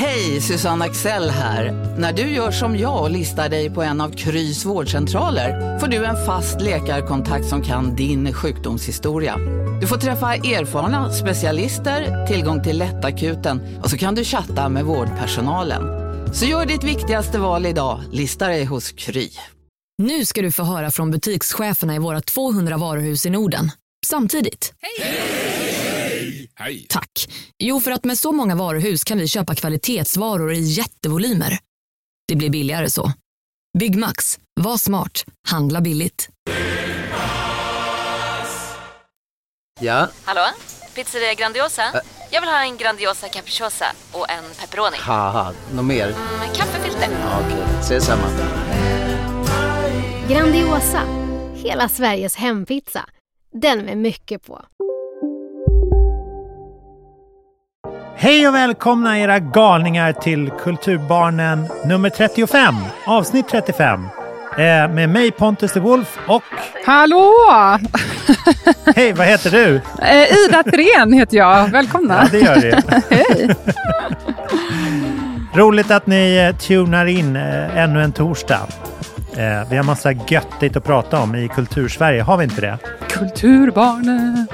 Hej, Susanne Axel här. När du gör som jag och listar dig på en av Krys vårdcentraler får du en fast läkarkontakt som kan din sjukdomshistoria. Du får träffa erfarna specialister, tillgång till lättakuten och så kan du chatta med vårdpersonalen. Så gör ditt viktigaste val idag, listar dig hos Kry. Nu ska du få höra från butikscheferna i våra 200 varuhus i Norden. Samtidigt. Hej! Tack. Jo, för att med så många varuhus kan vi köpa kvalitetsvaror i jättevolymer. Det blir billigare så. Byggmax. Var smart. Handla billigt. Ja, Hallå? Pizzeria Grandiosa? Jag vill ha en Grandiosa capriciosa och en pepperoni. något mer? Med kaffefilter. Ja, Okej, ses samma. Grandiosa, hela Sveriges hempizza. Den med mycket på. Hej och välkomna era galningar till Kulturbarnen nummer 35, avsnitt 35. Eh, med mig Pontus de Wolf och... Hallå! Hej, vad heter du? Eh, Ida Thirén heter jag. Välkomna. Ja, det gör det. Hej! Roligt att ni eh, tunar in eh, ännu en torsdag. Eh, vi har massa göttigt att prata om i Kultursverige, har vi inte det? Kulturbarnen.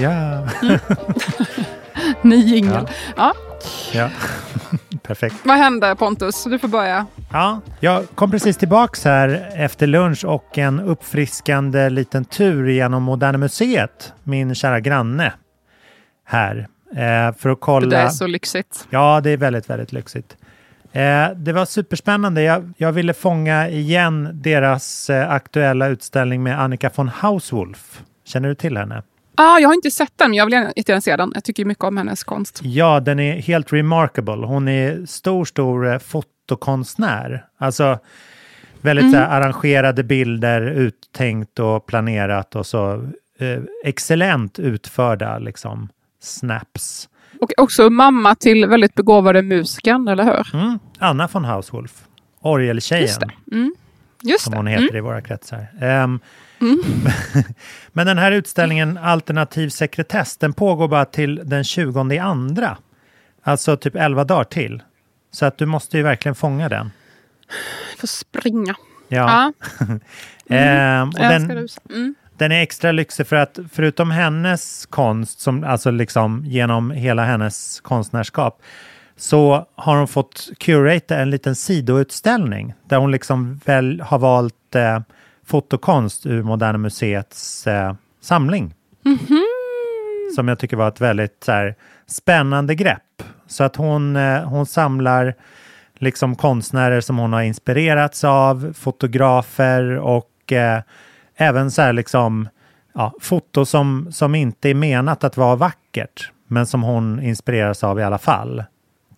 Ja. Ny jingel. Ja. ja. Perfekt. Vad hände Pontus? Du får börja. Ja, jag kom precis tillbaks här efter lunch och en uppfriskande liten tur genom Moderna Museet, min kära granne här. Eh, för att kolla... Det är så lyxigt. Ja, det är väldigt, väldigt lyxigt. Eh, det var superspännande. Jag, jag ville fånga igen deras eh, aktuella utställning med Annika von Hauswolf. Känner du till henne? Ah, jag har inte sett den, men jag vill gärna- jättegärna se den. Jag tycker mycket om hennes konst. Ja, den är helt remarkable. Hon är stor, stor eh, fotokonstnär. Alltså väldigt så här, arrangerade bilder, uttänkt och planerat och så eh, excellent utförda liksom snaps. Och också mamma till väldigt begåvade musikern, eller hur? Mm. Anna von Hauswolf, orgeltjejen. Just det. Mm. Just som det. hon heter i våra kretsar. Ehm, Men den här utställningen Alternativ sekretess, den pågår bara till den 20 i andra. Alltså typ 11 dagar till. Så att du måste ju verkligen fånga den. Får springa. Ja. Ja. Ehm, och Jag älskar den. Mm. den är extra lyxig för att förutom hennes konst, som, alltså liksom genom hela hennes konstnärskap, så har hon fått curata en liten sidoutställning där hon liksom väl har valt eh, fotokonst ur Moderna Museets eh, samling. Som jag tycker var ett väldigt så här, spännande grepp. Så att hon, eh, hon samlar liksom konstnärer som hon har inspirerats av, fotografer och eh, även så här liksom ja, foto som, som inte är menat att vara vackert, men som hon inspireras av i alla fall.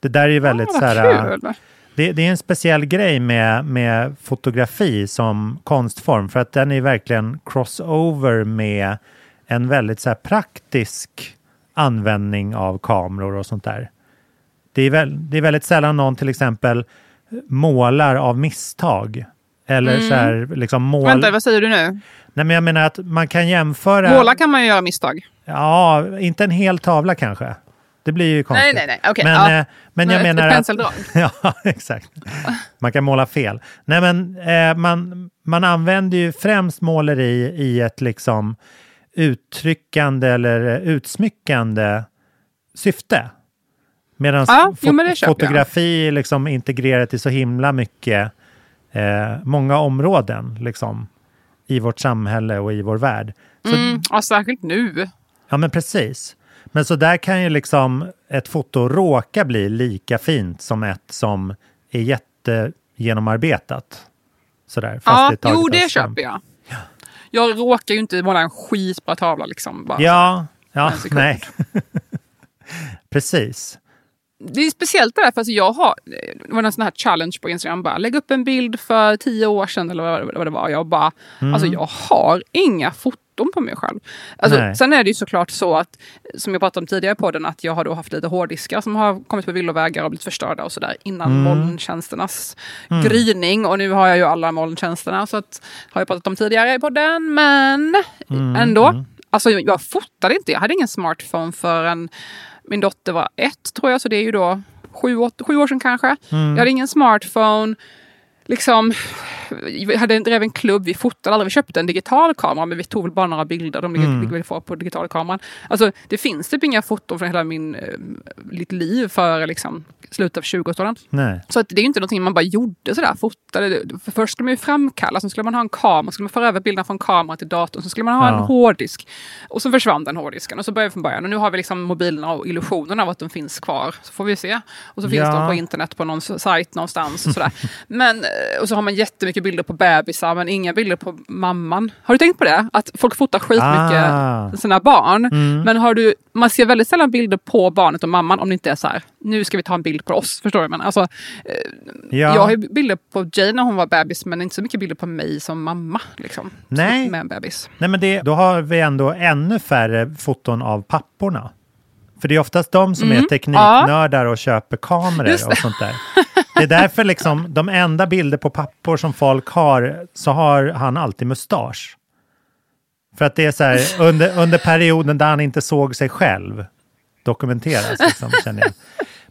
Det där är ju väldigt Ah, så här, kul! det, det är en speciell grej med, med fotografi som konstform för att den är verkligen crossover med en väldigt så praktisk användning av kameror och sånt där. Det är, väl, det är väldigt sällan någon till exempel målar av misstag. Eller så här liksom mål... Vänta, vad säger du nu? Nej men jag menar att man kan jämföra... Måla kan man ju göra misstag. Ja, inte en hel tavla kanske. Det blir ju konstigt. Nej, nej, nej. Okej, men, ja. eh, men jag menar att... penseldrag. ja, exakt. Man kan måla fel. Nej, men eh, man, man använder ju främst måleri i ett liksom uttryckande eller utsmyckande syfte. Medan Ja, jo, men fotografi är liksom integrerat i så himla mycket, eh, många områden liksom, i vårt samhälle och i vår värld. Så, Mm, ja, särskilt nu. Ja, men precis. Men så där kan ju liksom ett foto råka bli lika fint som ett som är jättegenomarbetat. Sådär, fast Ja, det jo det köper jag. Jag råkar ju inte måla en skitbra tavla liksom. Bara. Ja, ja nej. precis. Det är speciellt det där, för alltså jag har, det var en sån här challenge på Instagram, bara lägg upp en bild för tio år sedan eller vad, vad det var. Jag bara, alltså jag har inga foton på mig själv. Alltså, Nej. sen är det ju såklart så att, som jag pratade om tidigare på den, att jag har då haft lite hårddiskar som har kommit på villovägar och blivit förstörda och sådär innan molntjänsternas gryning. Och nu har jag ju alla molntjänsterna, så att, har jag pratat om tidigare i podden, men ändå. Alltså jag fotade inte, jag hade ingen smartphone förrän min dotter var ett tror jag, så det är ju då sju, åtta, sju år sedan kanske. Mm. Jag hade ingen smartphone. Liksom, vi hade drev en klubb, vi fotade aldrig, vi köpte en digital kamera men vi tog väl bara några bilder, de ligger, Mm. ligger väl kvar på digitalkameran. Alltså det finns typ inga foton från hela min, eh, mitt liv före liksom, slutet av 20-årsåldern. Nej. Så att det är inte någonting man bara gjorde sådär, fotade. För först skulle man ju framkalla, sen skulle man ha en kamera, skulle man föra över bilderna från kameran till datorn, sen skulle man ha Ja. en hårddisk. Och så försvann den hårddisken och så började vi från början. Och nu har vi liksom mobilerna och illusionen av att de finns kvar. Så får vi se. Och så finns Ja. de på internet på någon sajt någonstans. Och, sådär. men, eh, och så har man jättemycket bilder på bebisar men inga bilder på mamman. Har du tänkt på det? Att folk fotar skitmycket Ah. sina barn. Mm. Men har du, man ser väldigt sällan bilder på barnet och mamman om det inte är så här, nu ska vi ta en bild på oss. Förstår du? Men alltså, Ja. Jag har ju bilder på Jane när hon var bebis men inte så mycket bilder på mig som mamma. Liksom, Nej. Med en bebis. Nej, men det, då har vi ändå ännu färre foton av papporna. För det är oftast de som är tekniknördar och köper kameror och sånt där. Det är därför liksom de enda bilder på pappor som folk har, så har han alltid mustasch. För att det är så här, under, under perioden där han inte såg sig själv dokumenteras, liksom, känner jag.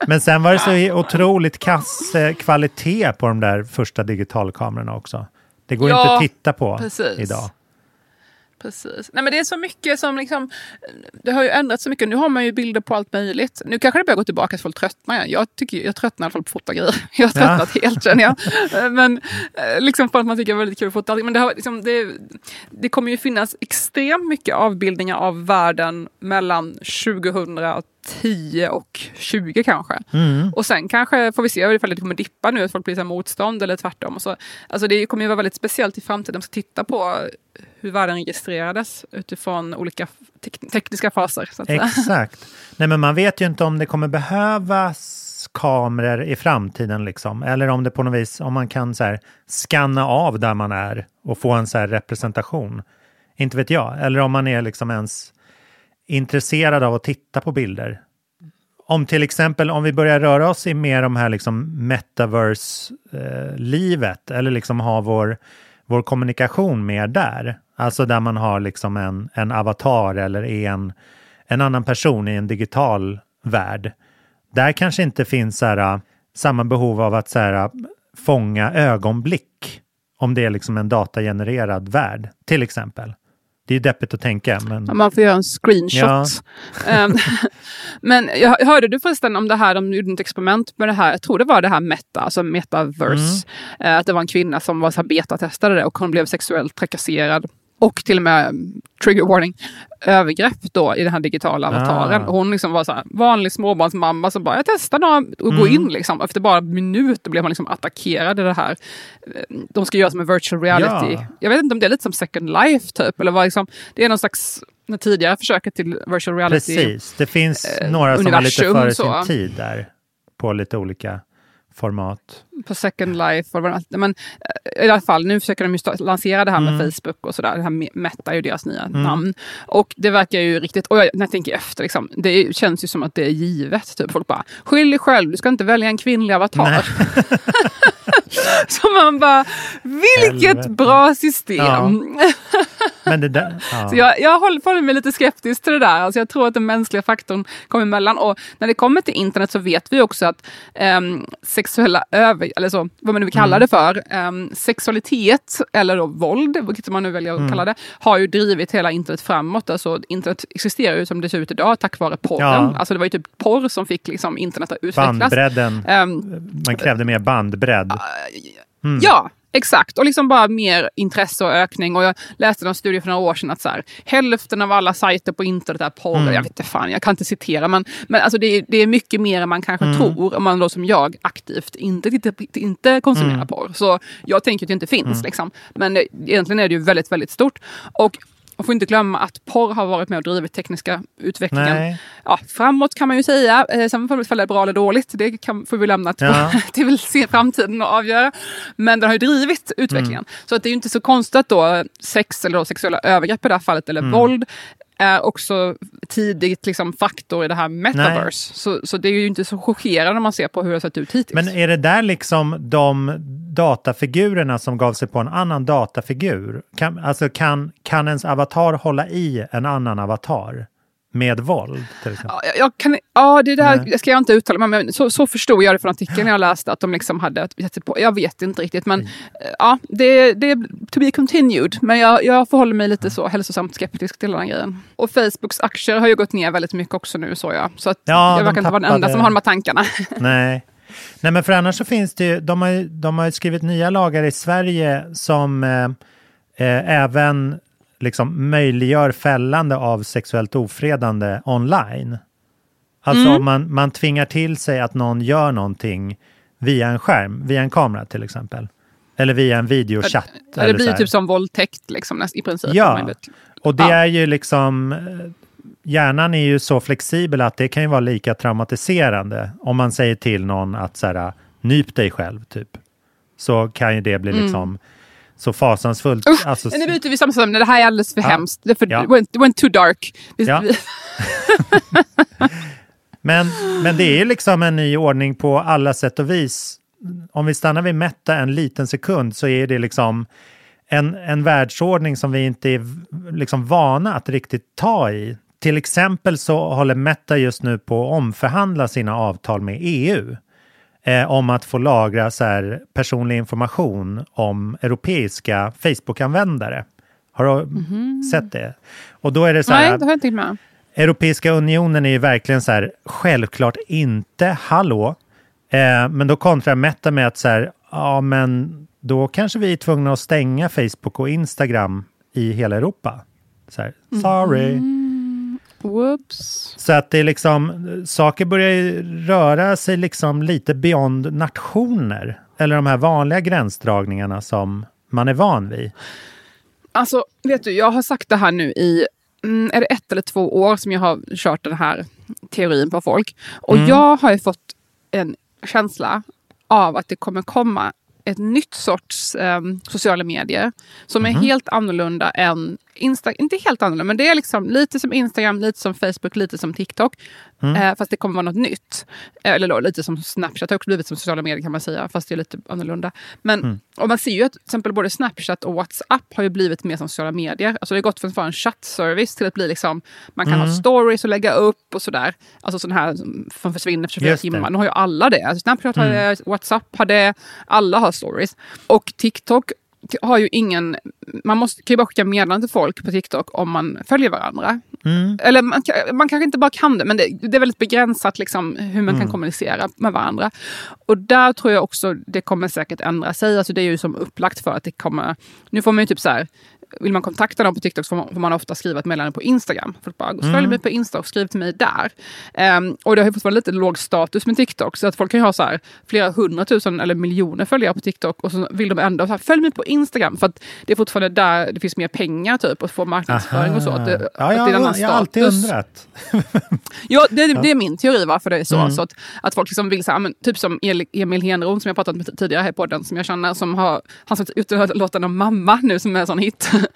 Men sen var det så otroligt kass eh, kvalitet på de där första digitalkamerorna också. Det går Ja, inte att titta på precis. idag. Precis. Nej, men det är så mycket som liksom, det har ju ändrats så mycket. Nu har man ju bilder på allt möjligt. Nu kanske det börjar gå tillbaka så folk tröttnar igen. Jag, tycker, jag tröttnar i alla fall på att fota grejer. Jag har Ja. tröttnat helt känner jag. Eh, Men eh, liksom för att man tycker det är väldigt kul att fota allting. Men det, har, liksom, det, det kommer ju finnas extremt mycket avbildningar av världen mellan 2010 och 20 kanske. Mm. Och sen kanske får vi se ifall det kommer dippa nu, att folk blir så motstånd eller tvärtom. Och så, alltså det kommer ju vara väldigt speciellt i framtiden. De ska titta på hur världen registrerades utifrån olika tek- tekniska faser. Exakt. Nej, men man vet ju inte om det kommer behövas kameror i framtiden liksom. Eller om det på något vis, om man kan så här scanna av där man är och få en så representation. Inte vet jag. Eller om man är liksom ens intresserad av att titta på bilder. Om till exempel, om vi börjar röra oss i mer de här liksom metaverse-livet eh, eller liksom ha vår, vår kommunikation mer där. Alltså där man har liksom en, en avatar eller är en, en annan person i en digital värld. Där kanske inte finns så här, eh, samma behov av att så här, eh, fånga ögonblick om det är liksom en datagenererad värld, till exempel. Det är deppigt att tänka, men... Ja, Man får göra en screenshot. Ehm, Men jag hörde du förresten om det här, de gjorde ett experiment med det här, jag tror det var det här Meta, alltså metaverse. Eh, Att det var en kvinna som var så betatestade det och hon blev sexuellt trakasserad. Och till och med, mm, trigger warning, övergrepp då i den här digitala avataren. Ah. Hon liksom var så här, vanlig småbarnsmamma som bara, jag testar några och gå in liksom. Efter bara minuter blev man liksom attackerad i det här. De ska göra som en virtual reality. Ja. Jag vet inte om det är lite som second life typ, eller vad liksom, det är någon slags det tidigare försöket till virtual reality. Precis, det finns eh, några som var lite före sin tid där på lite olika format. På Second Life. Och vad men, eh, I alla fall, nu försöker de ju lansera det här med Mm. Facebook och sådär. Det här Me- Meta är ju deras nya namn. Och det verkar ju riktigt, och jag, när jag tänker efter, liksom, det känns ju som att det är givet. Typ. Folk bara, skyll dig själv, du ska inte välja en kvinnlig avatar. Så man bara, vilket Helvete. bra system. Ja. Men det där... Ja. Så jag, jag håller, håller mig lite skeptisk till det där. Alltså jag tror att den mänskliga faktorn kommer emellan. Och när det kommer till internet så vet vi också att ehm, sexuella över... Eller så, vad man nu vill kalla Mm. det för. ehm, sexualitet, eller då våld, vilket man nu väljer att Mm. kalla det, har ju drivit hela internet framåt. Alltså internet existerar ju som det ser ut idag tack vare porren. Ja. Alltså det var ju typ porr som fick liksom internet att utvecklas. Bandbredden. Ehm, Man krävde mer bandbredd. Mm. Ja, exakt. Och liksom bara mer intresse och ökning. Och jag läste någon studie för några år sedan att så här, hälften av alla sajter på internet är porr. Mm. Jag vet inte fan, jag kan inte citera. Men, men alltså det, är, det är mycket mer än man kanske Mm. tror om man då som jag aktivt inte, inte, inte konsumerar Mm. porr. Så jag tänker att det inte finns. Liksom. Men det, egentligen är det ju väldigt, väldigt stort. Och man får inte glömma att porr har varit med och drivit tekniska utvecklingen. Nej. Ja, framåt kan man ju säga. Eh, Sen ifall det är bra eller dåligt. Det kan, får vi lämna till, Ja. till framtiden och avgöra. Men den har ju drivit utvecklingen. Så att det är ju inte så konstigt att då sex eller då sexuella övergrepp i det här fallet eller våld är också tidigt liksom, faktor i det här metaverse. Så, så det är ju inte så chockerande när man ser på hur det har sett ut hittills. Men är det där liksom de datafigurerna som gav sig på en annan datafigur? Kan, alltså kan, kan ens avatar hålla i en annan avatar? Med våld till exempel? Ja, jag, kan, ja det där Nej. ska jag inte uttala mig men så, så förstod jag det från artikeln jag läste, att de liksom hade gett på. Jag vet inte riktigt, men Mm. eh, ja, det, det är to be continued. Men jag, jag förhåller mig lite så hälsosamt skeptisk till den här grejen. Och Facebooks aktier har ju gått ner väldigt mycket också nu, så jag. Så att Ja, jag verkar inte vara den enda som har de här tankarna. Nej. Nej, men för annars så finns det ju, de har ju, de har skrivit nya lagar i Sverige som eh, eh, även liksom möjliggör fällande av sexuellt ofredande online. Alltså Mm. om man, man tvingar till sig att någon gör någonting via en skärm, via en kamera till exempel. Eller via en videochatt. det eller blir typ som våldtäkt liksom, i princip. Ja. Och det Ja. är ju liksom, eh, hjärnan är ju så flexibel att det kan ju vara lika traumatiserande om man säger till någon att så här, nyp dig själv typ. Så kan ju det bli liksom så fasansfullt. Usch, Alltså, nu byter vi samtalsämne. Det här är alldeles för Ja. hemskt. Det, för, Ja. went, went too dark. Ja. men, men det är ju liksom en ny ordning på alla sätt och vis. Om vi stannar vid Meta en liten sekund så är det liksom en, en världsordning som vi inte är liksom vana att riktigt ta i. Till exempel så håller Meta just nu på att omförhandla sina avtal med EU eh, om att få lagra så här, personlig information om europeiska Facebook-användare. Har du sett det? Och då är det så här, nej, det har jag inte med. Europeiska unionen är ju verkligen så här, självklart inte, hallå. Eh, men då kontrar Meta med att så här, ja men då kanske vi är tvungna att stänga Facebook och Instagram i hela Europa. Så här, sorry. Whoops. Så att det är liksom, saker börjar röra sig liksom lite beyond nationer. Eller de här vanliga gränsdragningarna som man är van vid. Alltså, vet du, jag har sagt det här nu i mm, är det ett eller två år som jag har kört den här teorin på folk. Och jag har ju fått en känsla av att det kommer komma ett nytt sorts eh, sociala medier som är helt annorlunda än Insta inte helt annorlunda, men det är liksom lite som Instagram, lite som Facebook, lite som TikTok. Eh, fast det kommer vara något nytt. Eh, Eller då, lite som Snapchat har också blivit som sociala medier kan man säga, fast det är lite annorlunda. Men och man ser ju att till exempel både Snapchat och WhatsApp har ju blivit mer som sociala medier. Alltså det har gått från att vara en chattservice till att bli liksom, man kan ha stories och lägga upp och sådär. Alltså sån här som försvinner efter 24 Just det. timmar. Nu har ju alla det. Alltså Snapchat har det, WhatsApp har det, alla har stories. Och TikTok har ju ingen... Man måste, kan ju bara skicka meddelanden till folk på TikTok om man följer varandra. Eller man, man kanske inte bara kan det, men det, det är väldigt begränsat liksom, hur man kan kommunicera med varandra. Och där tror jag också det kommer säkert ändra sig. Alltså, det är ju som upplagt för att det kommer... Nu får man ju typ så här... Vill man kontakta någon på TikTok så får man, får man ofta skriva ett meddelande på Instagram. Folk bara, och följ mig på Insta och skriv till mig där. Ehm, och det har ju fortfarande lite låg status med TikTok. Så att folk kan ju ha så här, flera hundratusen eller miljoner följare på TikTok. Och så vill de ändå så här, följ mig på Instagram. För att det är fortfarande där det finns mer pengar typ. Och få marknadsföring och så. Att det, ja, att det är en jag, annan jag har alltid undrat. Ja, det, det är min teori varför det är så. Mm. så att, att folk liksom vill, så här, men, typ som Emil Henron som jag pratat med tidigare här i podden, som jag känner, som har, han ute låten om mamma nu som är en sån hit.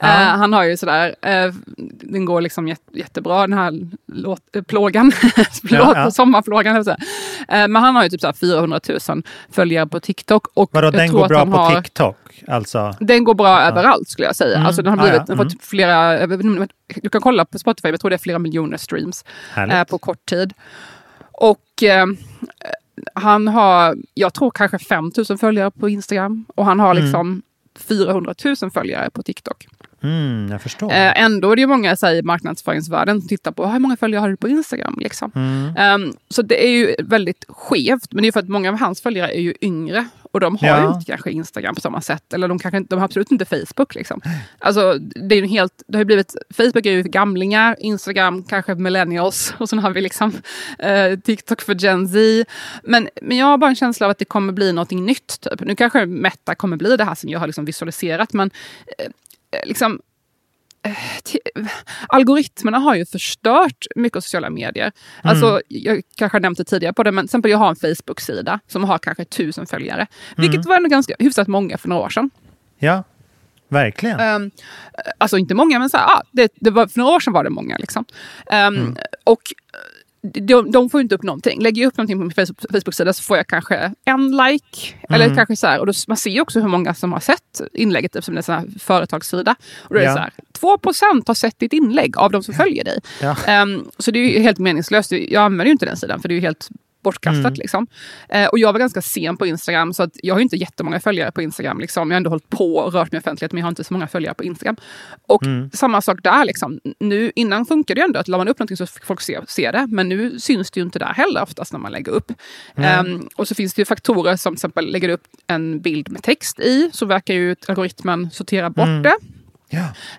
Eh, han har ju sådär, uh, den går liksom jätte, jättebra den här låt, äh, plågan, Ja, ja. sommarplågan. Eh, men han har ju typ så här 400 000 följare på TikTok. Och Vadå, den går bra på har, TikTok? Alltså, den går bra överallt skulle jag säga. Mm. Alltså, den har Ah, blivit, ja. har fått flera, vet inte, du kan kolla på Spotify, jag tror det är flera miljoner streams härligt. eh, på kort tid. Och eh, han har, jag tror kanske 5 000 följare på Instagram. Och han har liksom 400 000 följare på TikTok. Mm, jag förstår. Eh, ändå är det ju många så här, i marknadsföringsvärlden som tittar på hur många följare har du på Instagram. Liksom. Mm. Ehm, så det är ju väldigt skevt. Men det är för att många av hans följare är ju yngre. Och de har Ja. ju inte kanske Instagram på samma sätt. Eller de, kanske, de har absolut inte Facebook. Liksom. Alltså, det, är ju helt, det har blivit, Facebook är ju för gamlingar, Instagram kanske millennials. Och sen har vi liksom eh, TikTok för Gen Z. Men, men jag har bara en känsla av att det kommer bli något nytt. Typ. Nu kanske Meta kommer bli det här som jag har liksom visualiserat. Men eh, liksom, ti- algoritmerna har ju förstört mycket av sociala medier. Alltså, jag kanske har nämnt det tidigare på det, men till exempel jag har en Facebook-sida som har kanske tusen följare. Vilket var ändå ganska hyfsat många för några år sedan. Ja, verkligen. Um, alltså inte många, men så här, ah, det, det var, för några år sedan var det många. Liksom. Um, Och de, de får inte upp någonting. Lägger jag upp någonting på min Facebook- Facebook-sida så får jag kanske en like. Eller kanske så här, och då, man ser ju också hur många som har sett inlägget eftersom det är en företagssida. Och då är det Ja. så här, 2% har sett ditt inlägg av de som följer dig. Ja. Ehm, så det är ju helt meningslöst. Jag använder ju inte den sidan för det är ju helt bortkastat. Mm. Liksom. Eh, och jag var ganska sen på Instagram så att jag har ju inte jättemånga följare på Instagram. Liksom. Jag har ändå hållit på och rört mig i offentlighet men jag har inte så många följare på Instagram. Och Mm. samma sak där. Liksom. Nu, innan funkade det ju ändå att la man upp någonting så fick folk se, se det. Men nu syns det ju inte där heller oftast när man lägger upp. Ehm, och så finns det ju faktorer som till exempel lägger upp en bild med text i så verkar ju algoritmen sortera bort Mm. det.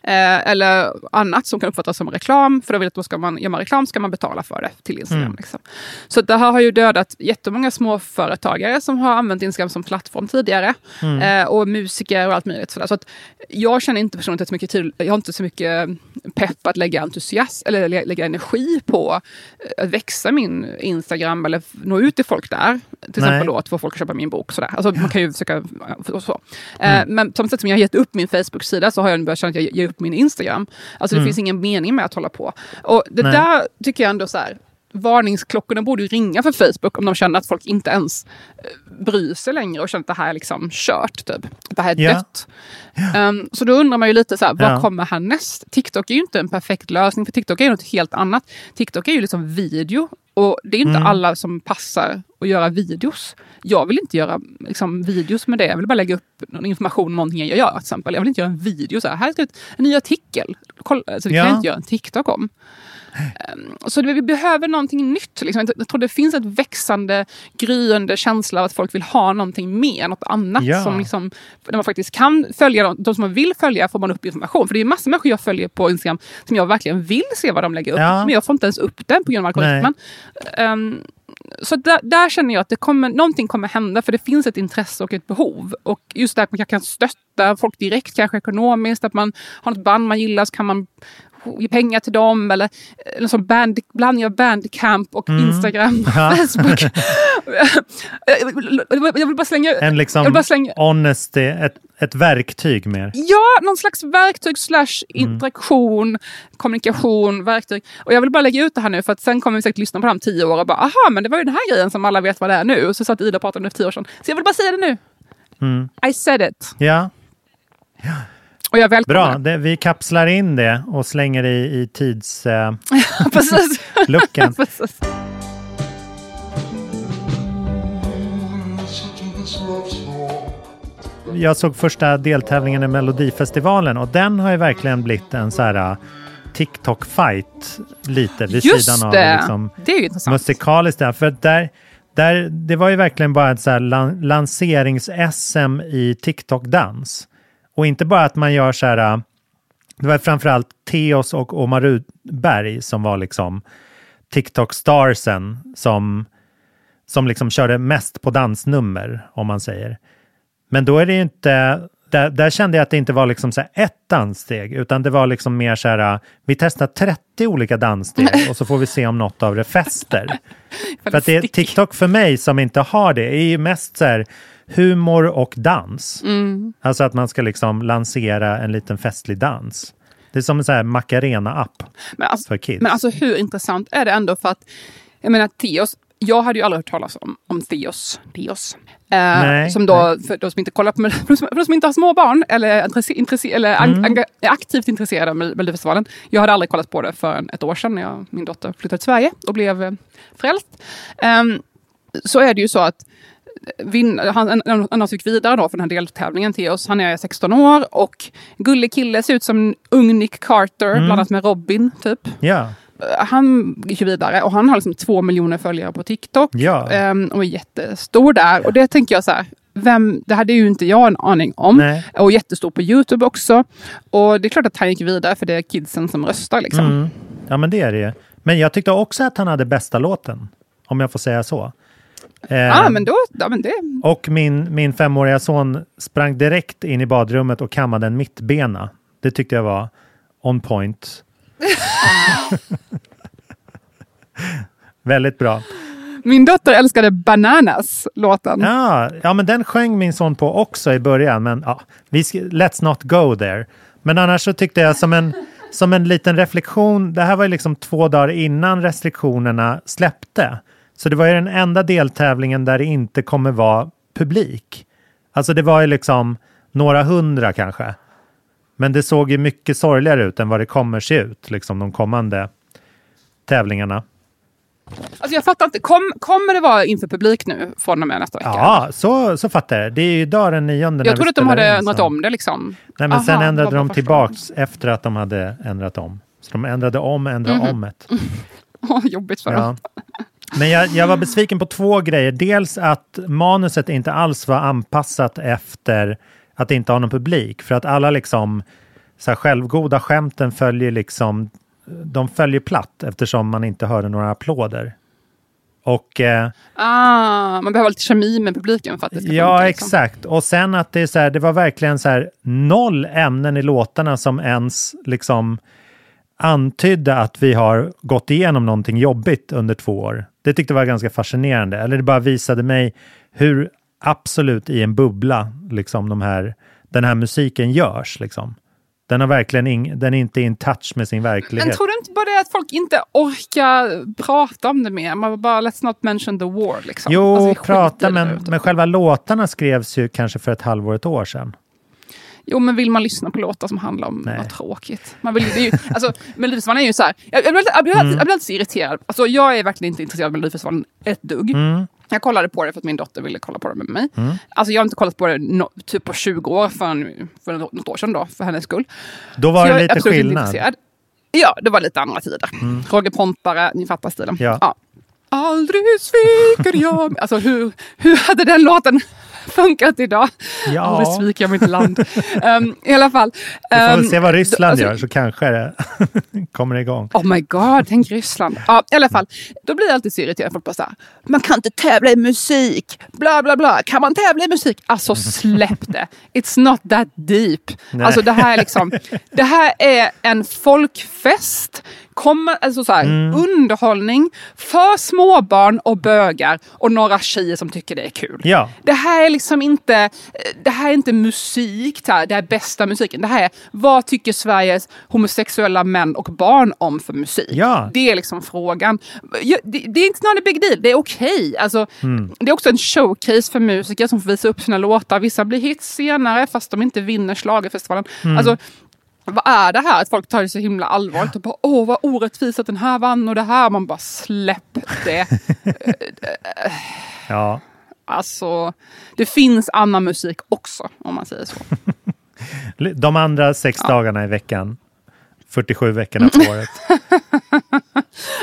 Eh, eller annat som kan uppfattas som reklam. För då vill att då ska man, gör man reklam ska man betala för det till Instagram. Mm. Liksom. Så det här har ju dödat jättemånga småföretagare som har använt Instagram som plattform tidigare. Mm. Eh, och musiker och allt möjligt. Sådär. Så att jag känner inte personligen så mycket tid, jag har inte så mycket pepp att lägga entusiasm eller lä- lägga energi på eh, att växa min Instagram eller nå ut till folk där. Till Nej. exempel då att få folk att köpa min bok. Sådär. Alltså, man kan ju försöka och så. Mm. Eh, men sätt som jag har gett upp min Facebook-sida så har jag nu börjat känna att jag ger upp min Instagram. Alltså det finns ingen mening med att hålla på. Och det Mm. Nej. där tycker jag ändå så här, varningsklockorna borde ju ringa för Facebook om de känner att folk inte ens eh, bryr sig längre och känner att det här är liksom kört. Typ. Det här är Ja. dött. Um, så då undrar man ju lite så här, vad Ja. kommer härnäst? TikTok är ju inte en perfekt lösning för TikTok är ju något helt annat. TikTok är ju liksom video och det är inte Mm. alla som passar att göra videos. Jag vill inte göra liksom, videos med det. Jag vill bara lägga upp någon information om någonting jag gör. Till exempel. Jag vill inte göra en video. Så här, här är ett, en ny artikel. Kolla, alltså, det kan Ja. jag inte göra en TikTok om. Um, så vi behöver någonting nytt. Liksom. Jag, jag tror det finns ett växande, gryende känsla av att folk vill ha någonting mer, något annat. Ja. Som liksom, där man faktiskt kan följa dem. De som man vill följa får man upp information. För det är massor av människor jag följer på Instagram som jag verkligen vill se vad de lägger upp. Ja. Men jag får inte ens upp den på grund av algoritmen. Um, så där, där känner jag att det kommer, någonting kommer hända för det finns ett intresse och ett behov. Och just det att man kan stötta folk direkt, kanske ekonomiskt, att man har något band man gillar så kan man ge pengar till dem eller eller som band, blandning av bandcamp och Instagram och Ja. Facebook. jag, vill, jag vill bara slänga... En jag liksom vill bara slänga honesty, ett, ett verktyg mer. Ja, någon slags verktyg slash interaktion, kommunikation, verktyg. Och jag vill bara lägga ut det här nu för att sen kommer vi säkert lyssna på det här om tio år och bara aha, men det var ju den här grejen som alla vet vad det är nu. Och så satt Ida och pratade om det för tio år sedan. Så jag vill bara säga det nu. Mm. I said it. Ja, Och jag välkomnar bra. Det, vi kapslar in det och slänger i, i tidsluckan. Precis. Jag såg första deltävlingen i Melodifestivalen och den har ju verkligen blivit en så här uh, TikTok-fight lite vid Just sidan av det. liksom, Det är ju musikaliskt. Där. För där, där, det var ju verkligen bara ett så här lan, lanserings-SM i TikTok-dans. Och inte bara att man gör så här, uh, det var framförallt Theos och Omar Rudberg som var liksom TikTok-starsen som, som liksom körde mest på dansnummer, om man säger. Men då är det ju inte, där, där kände jag att det inte var liksom så här ett danssteg, utan det var liksom mer så här, vi testar 30 olika danssteg och så får vi se om något av det fäster. för att det. TikTok för mig som inte har det, är ju mest så här humor och dans. Mm. Alltså att man ska liksom lansera en liten festlig dans. Det är som en här Macarena-app alltså, för kids. men alltså hur intressant är det ändå för att, jag menar Theos, jag hade ju aldrig hört talas om, om Theos. Theos. Eh, Nej, som då, för de som inte kollar på för de som, inte har små barn eller, intresse, intresse, eller Mm. ang- är aktivt intresserade av Mel- Melodifestivalen. Jag hade aldrig kollat på det för ett år sedan när jag, min dotter flyttade till Sverige och blev eh, frälst. Ehm, så är det ju så att vinn, han, en, en fick vidare då för den här deltävlingen till oss. Han är 16 år och gullig kille, ser ut som ung Nick Carter Mm. blandat med Robin typ. Ja, Han gick vidare och han har liksom två miljoner följare på TikTok. ja. ehm, och är jättestor där. Och det tänker jag så här, vem, det hade ju inte jag en aning om. Nej. Och jättestor på Youtube också. Och det är klart att han gick vidare för det är kidsen som röstar liksom. Mm. Ja, men det är det ju. Men jag tyckte också att han hade bästa låten, om jag får säga så. Eh, Ja, men då, ja, men det, Och min, min femåriga son sprang direkt in i badrummet och kammade en mittbena. Det tyckte jag var on point. Väldigt bra. min dotter älskade Bananas, låten. Ja, ja, men den sjöng min son på också i början. Men ja, vi let's not go there. Men annars så tyckte jag som en, som en liten reflektion, det här var ju liksom två dagar innan restriktionerna släppte. Så det var ju den enda deltävlingen där det inte kommer vara publik. Alltså det var ju liksom några hundra kanske. Men det såg ju mycket sorgligare ut än vad det kommer se ut, liksom de kommande tävlingarna. Alltså jag fattar inte, Kom, kommer det vara inför publik nu från och med nästa vecka? Ja, så, så fattar jag. Det är ju idag den nionde. Jag trodde att de hade ändrat om det liksom. Nej, men Aha, sen ändrade de tillbaks efter att de hade ändrat om. Så de ändrade om, ändrade Mhm. om ett. Åh, jobbigt för dem. Men jag, jag var besviken på två grejer. Dels att manuset inte alls var anpassat efter att inte ha någon publik. För att alla liksom så här, självgoda skämten följer liksom de följer platt eftersom man inte hörde några applåder. Och eh, Ah, man behöver lite kemi med publiken för att det ska Ja, funka. Liksom. exakt. Och sen att det är så här, det var verkligen så här noll ämnen i låtarna som ens liksom antydde att vi har gått igenom någonting jobbigt under två år. Det tyckte jag var ganska fascinerande. Eller det bara visade mig hur absolut i en bubbla liksom de här, den här musiken görs. Liksom. Den, har verkligen ing, den är inte in touch med sin verklighet. Men tror du inte bara det att folk inte orkar prata om det mer? Man bara, let's not mention the war. Liksom. Jo, Alltså, prata, men, men själva låtarna skrevs ju kanske för ett halvår, ett år sedan. Jo, men vill man lyssna på låtar som handlar om Nej. något tråkigt? Man vill, det är ju, alltså, Melodifestivalen är ju så här, jag, jag, blir, jag, blir Mm. jag blir alltid så irriterad. Alltså, jag är verkligen inte intresserad av Melodifestivalen ett dugg. Mm. Jag kollade på det för att min dotter ville kolla på det med mig. Alltså, jag har inte kollat på det no, typ på 20 år, för, för något år sedan då, för hennes skull. Då var Så det lite skillnad. Ja, det var lite andra tider. Roger Pontare, ni fattar stilen. Ja. Aldrig sviker jag. Alltså hur, hur hade den låten funkat idag? Ja. Aldrig sviker jag mitt land. um, I alla fall. Vi får väl um, se vad Ryssland alltså- gör så kanske det kommer igång. Oh my god, tänk Ryssland. Ja, i alla fall. Då blir jag alltid så irriterad. Folk bara så här, man kan inte tävla i musik. Bla, bla, bla. Kan man tävla i musik? Alltså släpp det. It's not that deep. Nej. Alltså det här är liksom, det här är en folkfest. Kommer, alltså så här, Mm. Underhållning för småbarn och bögar och några tjejer som tycker det är kul. Ja. Det här är liksom inte, det här är inte musik, det här, det här är bästa musiken. Det här är, vad tycker Sveriges homosexuella män och barn om för musik? Ja. Det är liksom frågan. Det, det är inte någon big deal, det är okej. Alltså, Mm. Det är också en showcase för musiker som får visa upp sina låtar. Vissa blir hits senare fast de inte vinner schlagerfestivalen. Mm. Alltså, vad är det här? Att folk tar det så himla allvarligt och bara åh vad orättvist att den här vann och det här. Man bara släpp det. Ja. Alltså, det finns annan musik också om man säger så. De andra sex dagarna i veckan. 47 veckorna på året.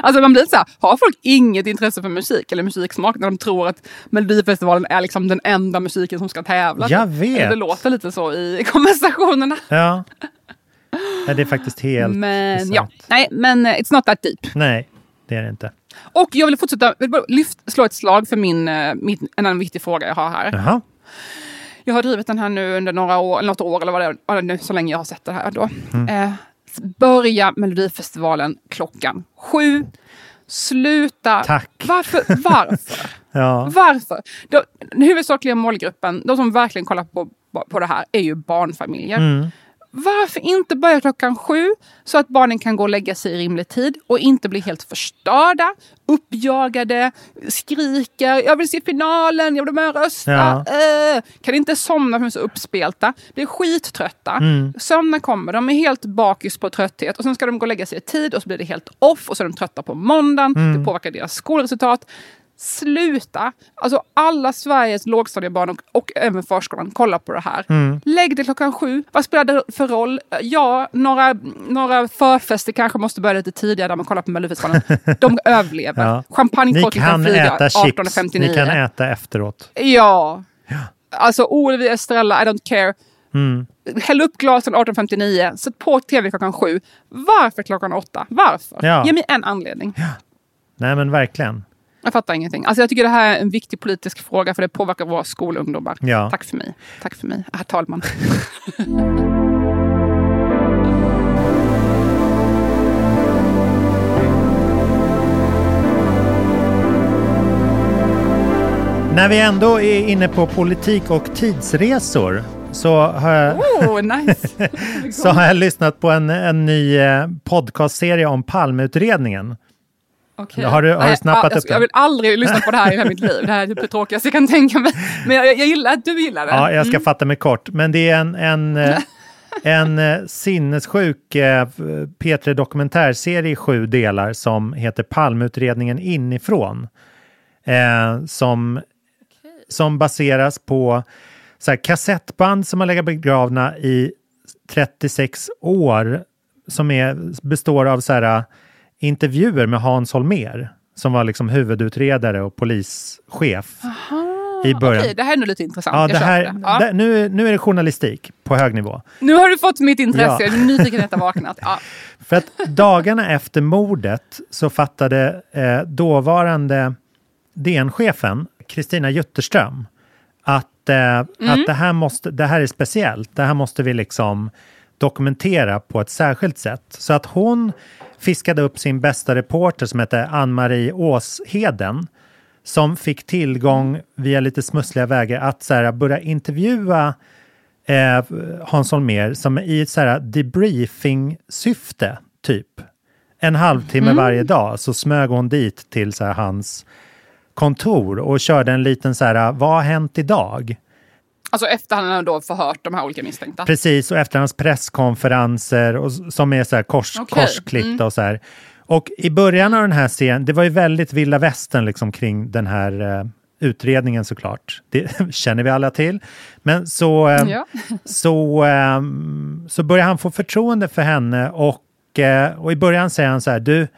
Alltså man blir så här, har folk inget intresse för musik eller musiksmak när de tror att Melodifestivalen är liksom den enda musiken som ska tävla? Jag vet. Det låter lite så i konversationerna. Ja. Nej, det är faktiskt helt Men ja, nej, men eh, it's not that deep. Nej, det är det inte. Och jag vill fortsätta, lyft, slå ett slag för min, eh, min, en annan viktig fråga jag har här. Jaha. Jag har drivit den här nu under några år, eller något år eller vad det är, nu, så länge jag har sett det här då. Eh, börja Melodifestivalen klockan sju. Sluta. Tack. Varför? Varför? Ja. Varför? De, den huvudsakliga målgruppen, de som verkligen kollar på, på det här, är ju barnfamiljer. Mm. Varför inte börja klockan sju så att barnen kan gå och lägga sig i rimlig tid och inte bli helt förstörda, uppjagade, skriker “jag vill se finalen, jag vill med och rösta”. Ja. Äh, kan inte somna för de är så uppspelta. Blir skittrötta. Mm. Sömnen kommer, de är helt bakis på trötthet och sen ska de gå och lägga sig i tid och så blir det helt off och så är de trötta på måndagen. Mm. Det påverkar deras skolresultat. Sluta! Alltså alla Sveriges lågstadiebarn och, och även förskolan kollar på det här. Mm. Lägg det klockan sju. Vad spelar det för roll? Ja, några, några förfester kanske måste börja lite tidigare där man kollar på Melodifestivalen. De överlever. Ja. Champagnekorken kan flyga äta chips. 18.59. Ni kan äta efteråt. Ja. Alltså Olof Estrella, I don't care. Mm. Häll upp glasen 18.59, sätt på tv klockan sju. Varför klockan åtta? Varför? Ja. Ge mig en anledning. Nej, men verkligen. Jag fattar ingenting. Alltså jag tycker det här är en viktig politisk fråga för det påverkar våra skolungdomar. Ja. Tack för mig. Tack för mig, herr talman. När vi ändå är inne på politik och tidsresor så har jag, Oh, nice! så har jag lyssnat på en, en ny eh, podcastserie om Palmeutredningen. Okej. Har du- har du Nej, snappat ja, jag, upp det? Jag vill aldrig lyssna på det här i hela mitt liv. Det här är typ det tråkigaste jag kan tänka mig. Men jag, jag gillar att du gillar det. Ja, jag ska Mm. fatta mig kort. Men det är en, en, eh, en eh, sinnessjuk eh, P3 Dokumentärserie i sju delar som heter Palmeutredningen inifrån. Eh, som, som baseras på så här, kassettband som har legat begravna i 36 år. Som är, består av så här, intervjuer med Hans Holmér som var liksom huvudutredare och polischef i början. Okej, det här är nog lite intressant. Ja, det här, det. Ja. det, nu, nu är det journalistik på hög nivå. Nu har du fått mitt intresse. Ja. Nyfikenheten har vaknat. Ja. För att dagarna efter mordet så fattade eh, dåvarande DN-chefen Kristina Jutterström att, eh, att det, här måste, det här är speciellt. Det här måste vi liksom dokumentera på ett särskilt sätt. Så att hon fiskade upp sin bästa reporter som hette Ann-Marie Åsheden som fick tillgång via lite smussliga vägar att så här, börja intervjua eh, Hans Holmér som i ett så här debriefing-syfte, typ. En halvtimme varje dag så smög hon dit till så här, hans kontor och körde en liten så här, vad har hänt idag? Alltså efter han har då förhört de här olika misstänkta. Precis, och efter hans presskonferenser och, som är så här kors, Okej, korsklippta och så här. Och i början av den här serien, det var ju väldigt vilda västern liksom kring den här eh, utredningen såklart. Det känner vi alla till. Men så, eh, Ja. så, ehm, så börjar han få förtroende för henne och, eh, och i början säger han så här, du,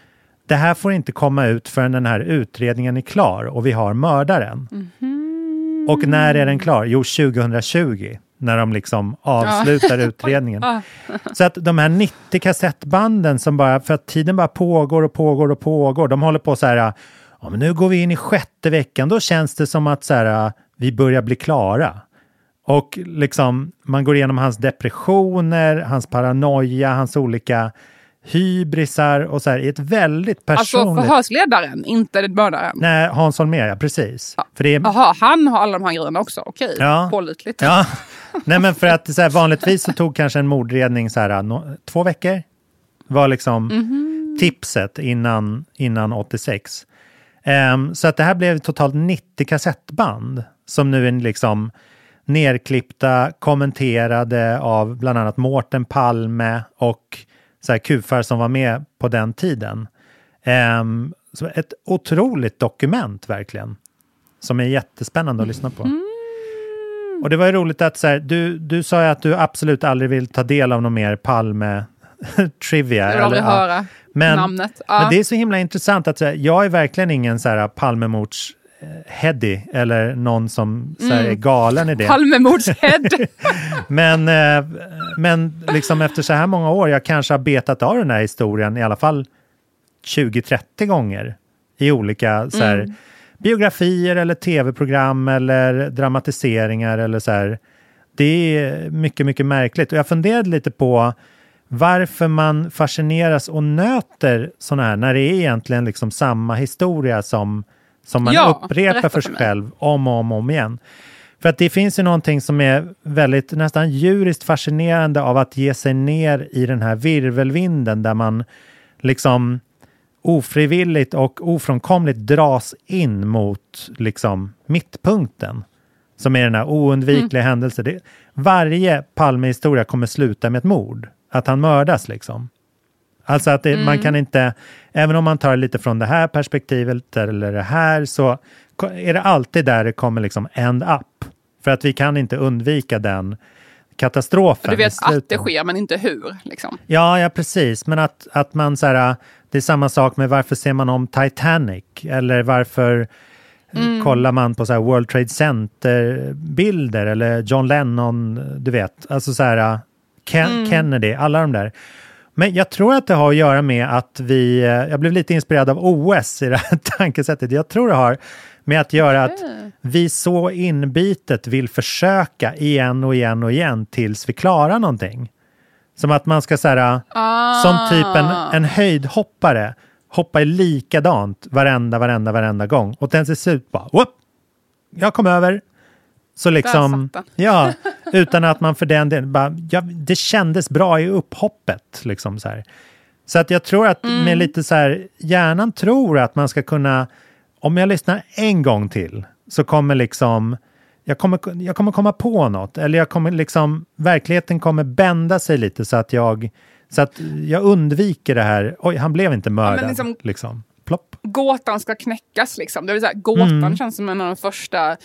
det här får inte komma ut förrän den här utredningen är klar och vi har mördaren. Och när är den klar? Jo, 2020, när de liksom avslutar utredningen. Så att de här 90 kassettbanden som bara, för att tiden bara pågår och pågår och pågår, de håller på så här, ja men nu går vi in i sjätte veckan, då känns det som att så här, vi börjar bli klara. Och liksom, man går igenom hans depressioner, hans paranoia, hans olika hybrisar och så här i ett väldigt Alltså personligt... förhörsledaren, inte mördaren. Nej, Hans Holmér, ja precis. Ja. För det är, Jaha, han har alla de här grejerna också. Okej, Ja. pålitligt. Ja, nej men för att så här, vanligtvis så tog kanske en mordredning så här, no, två veckor. Var liksom tipset innan, innan 86. Ehm, så att det här blev totalt 90 kassettband som nu är liksom nerklippta, kommenterade av bland annat Mårten Palme och så här, kufar som var med på den tiden. Ehm, så ett otroligt dokument verkligen. Som är jättespännande att lyssna på. Och det var ju roligt att så här, du, du sa ju att du absolut aldrig vill ta del av någon mer Palme-trivia. Jag vill aldrig höra Men, namnet. Ja. men det är så himla intressant att här, jag är verkligen ingen så här Palmemords eh, Heddy eller någon som så här, är galen i det. Palmemordshead. Men, eh, men liksom efter så här många år, jag kanske har betat av den här historien i alla fall 20-30 gånger i olika så här, biografier eller tv-program eller dramatiseringar eller så här. Det är mycket, mycket märkligt. Och jag funderade lite på varför man fascineras och nöter sådana här när det är egentligen liksom samma historia som, som man Ja, upprepar för sig själv om och om, om igen. För att det finns ju någonting som är väldigt nästan djuriskt fascinerande av att ge sig ner i den här virvelvinden där man liksom ofrivilligt och ofrånkomligt dras in mot liksom mittpunkten. Som är den här oundvikliga händelsen. Det, varje Palmehistoria kommer sluta med ett mord. Att han mördas liksom. Alltså att det, man kan inte, även om man tar lite från det här perspektivet eller det här, så är det alltid där det kommer liksom end up. För att vi kan inte undvika den katastrofen. Du vet att det sker, men inte hur. Liksom. Ja, ja precis. Men att, att man så här, det är samma sak med varför ser man om Titanic? Eller varför kollar man på så World Trade Center-bilder? Eller John Lennon, du vet. Alltså så här, Ken, Kennedy, alla de där. Men jag tror att det har att göra med att vi, eh, jag blev lite inspirerad av OS i det här tankesättet. Jag tror det har med att göra att vi så inbitet vill försöka igen och igen och igen tills vi klarar någonting. Som att man ska så här, som typ en, en höjdhoppare hoppar likadant varenda, varenda, varenda gång. Och den till slut bara, whoop, jag kom över. Så liksom, ja, utan att man för den delen bara, ja, det kändes bra i upphoppet. Liksom så, så att jag tror att med lite så här, hjärnan tror att man ska kunna, om jag lyssnar en gång till så kommer liksom, jag kommer, jag kommer komma på något. Eller jag kommer liksom, verkligheten kommer bända sig lite så att jag, så att jag undviker det här, oj, han blev inte mördad. liksom- liksom. Gåtan ska knäckas. Liksom. Det vill säga, gåtan Mm. känns som en av de första eh,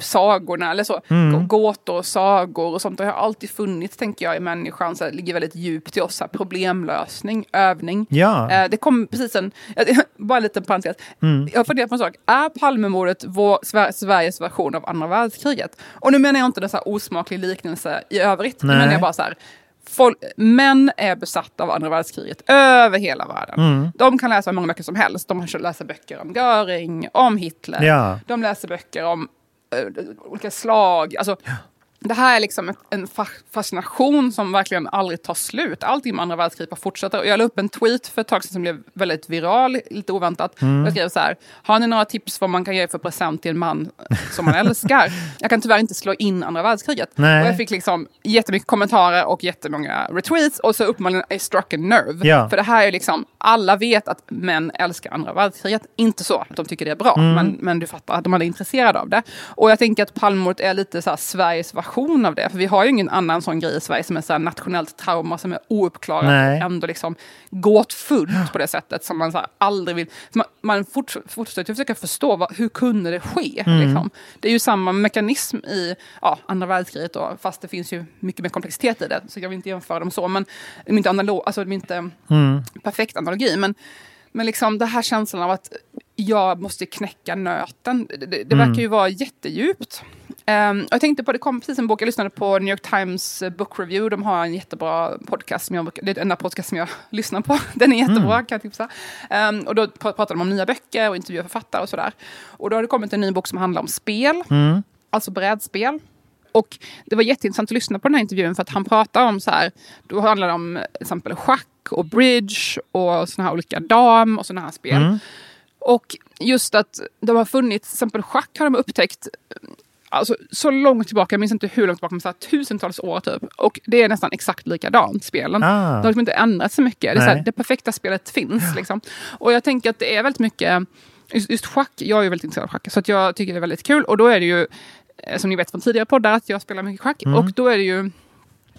sagorna. Eller så. Mm. Gå- Gåtor och sagor och sånt. Det har alltid funnits, tänker jag, i människan. Så här, ligger väldigt djupt i oss. Här, problemlösning, övning. Ja. Eh, det kom precis en... Bara en liten parentes. Mm. Jag har funderat på en sak. Är Palmemordet vår, Sver- Sveriges version av andra världskriget? Och nu menar jag inte en osmaklig liknelse i övrigt. Nu Nej. menar jag bara så här. Folk, män är besatta av andra världskriget över hela världen. Mm. De kan läsa hur många böcker som helst. De läser böcker om Göring, om Hitler. Ja. De läser böcker om eh, olika slag. Alltså, Det här är liksom ett, en fa- fascination som verkligen aldrig tar slut. Allting med andra världskriget bara fortsätter. Och jag la upp en tweet för ett tag sedan som blev väldigt viral, lite oväntat. Jag skrev så här, har ni några tips vad man kan ge för present till en man som man älskar? Jag kan tyvärr inte slå in andra världskriget. Nej. Och jag fick liksom jättemycket kommentarer och jättemånga retweets. Och så uppenbarligen I struck a nerve. Ja. För det här är liksom, alla vet att män älskar andra världskriget. Inte så att de tycker det är bra, Mm. men, men du fattar att de är intresserade av det. Och jag tänker att Palmemordet är lite så här Sveriges version av det. För vi har ju ingen annan sån grej i Sverige som är så nationellt trauma som är ouppklarat Nej. och ändå liksom gåtfullt på det sättet som man så aldrig vill... Man, man forts, fortsätter försöka förstå vad, hur kunde det ske? Mm. Liksom. Det är ju samma mekanism i ja, andra världskriget, då, fast det finns ju mycket mer komplexitet i det. Så jag vill inte jämföra dem så, men de är inte, analog, alltså, de är inte Mm. perfekt analogi. Men, men liksom det här känslan av att jag måste knäcka nöten, det, det, det Mm. verkar ju vara jättedjupt. Och jag tänkte på, det kom precis en bok, jag lyssnade på New York Times eh, Book Review, de har en jättebra podcast, som jag, det är den enda podcast som jag lyssnar på. Den är jättebra, kan jag tipsa. Ehm, och då pr- pratar de om nya böcker och intervjuar författare och sådär. Och då har det kommit en ny bok som handlar om spel, alltså brädspel. Och det var jätteintressant att lyssna på den här intervjun för att han pratar om så här, då handlar det om till exempel schack och bridge och såna här olika dam och såna här spel. Och just att de har funnits, till exempel schack har de upptäckt Alltså, så långt tillbaka, jag minns inte hur långt tillbaka, men så tusentals år typ. Och det är nästan exakt likadant, spelen. Ah. Det har liksom inte ändrats så mycket. Det, så här, det perfekta spelet finns. Liksom. Och jag tänker att det är väldigt mycket, just, just schack, jag är ju väldigt intresserad av schack, så att jag tycker det är väldigt kul. Och då är det ju, eh, som ni vet från tidigare poddar, att jag spelar mycket schack. Mm. Och då är det ju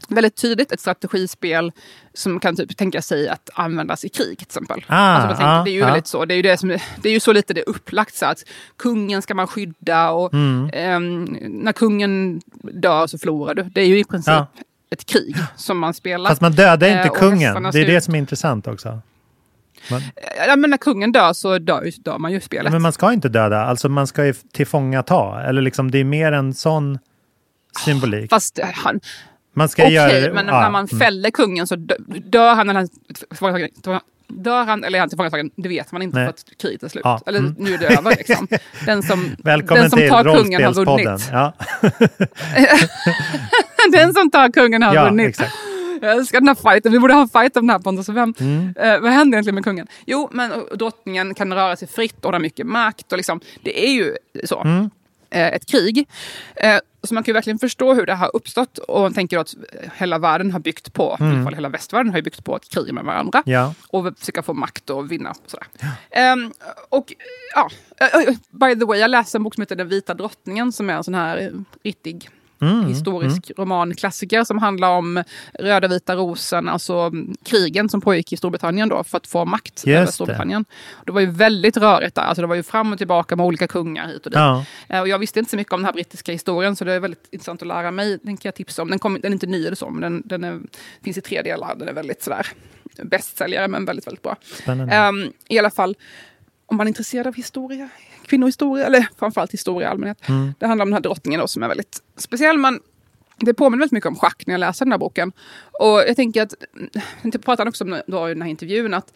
väldigt tydligt ett strategispel som kan typ tänka sig att användas i krig till exempel. Ah, alltså, man tänker, ah, det är ju ah. väldigt så, det är ju, det som, är- det är ju så lite det är upplagt så att kungen ska man skydda och Mm. ehm, när kungen dör så förlorar du. Det är ju i princip Ja. ett krig som man spelar. Fast man dödar inte Eh, och kungen. Det är det som är intressant också. Man, Ja, men när kungen dör så dör, dör man ju spelet. men man ska inte döda, alltså man ska ju tillfångata. Eller liksom, det är mer en sån symbolik. Fast eh, han, Man ska okej, göra men ja, när man mm. fäller kungen så dö- dör han eller han. Dör han eller är han tillfångatagen? Det vet man inte Nej. för att kriget är slut. Ja, Eller mm. nu är det över liksom. Den som, Välkommen den som till tar kungen har vunnit. Ja, den som tar kungen har ja vunnit. exakt. Jag älskar den här fighten. Vi borde ha en fight om den här Pontus. Vem, Mm. eh, vad händer egentligen med kungen? Jo, men och drottningen kan röra sig fritt och har mycket makt. Och liksom, det är ju så. Mm. Eh, ett krig. Eh, så man kan ju verkligen förstå hur det har uppstått. Och man tänker att hela världen har byggt på, i alla fall hela västvärlden har byggt på att kriga med varandra. Mm. Ja. Och försöka få makt och vinna. Och sådär. Ehm, och ja, eh, by the way, jag läste en bok som heter Den vita drottningen som är en sån här riktig Mm, historisk romanklassiker som handlar om röda vita rosen, alltså mm, krigen som pågick i Storbritannien då för att få makt det. över Storbritannien. Det var ju väldigt rörigt där, alltså det var ju fram och tillbaka med olika kungar hit och dit. Ja. Eh, Och jag visste inte så mycket om den här brittiska historien så det är väldigt intressant att lära mig. Den kan jag tipsa om. Den, kom, den är inte ny eller så, men den, den är, finns i tre delar. Den är väldigt sådär bästsäljare men väldigt, väldigt bra. Ehm, I alla fall, om man är intresserad av historia, kvinnohistoria, eller framförallt historia i allmänhet. Mm. Det handlar om den här drottningen då, som är väldigt speciell. Men det påminner väldigt mycket om schack när jag läser den här boken. Och jag tänker att, jag pratade också om då i den här intervjun, att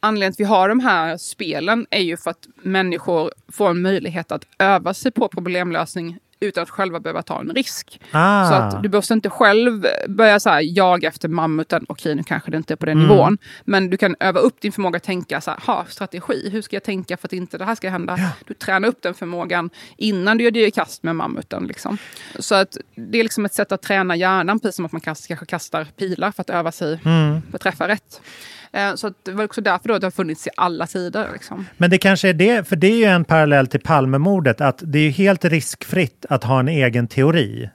anledningen till att vi har de här spelen är ju för att människor får en möjlighet att öva sig på problemlösning utan att själva behöva ta en risk. Ah. Så att du behöver inte själv börja så här, jaga efter mammuten. Okej, nu kanske det inte är på den Mm. nivån. Men du kan öva upp din förmåga att tänka så här, ha, strategi. Hur ska jag tänka för att inte det här ska hända? Du tränar upp den förmågan innan du gör dig i kast med mammuten. Liksom. Så att det är liksom ett sätt att träna hjärnan, precis som att man kanske kastar pilar för att öva sig Mm. på att träffa rätt. Eh, Så att det var också därför då att det har funnits i alla tider. Liksom. Men det kanske är det, för det är ju en parallell till Palmemordet, att det är helt riskfritt att ha en egen teori.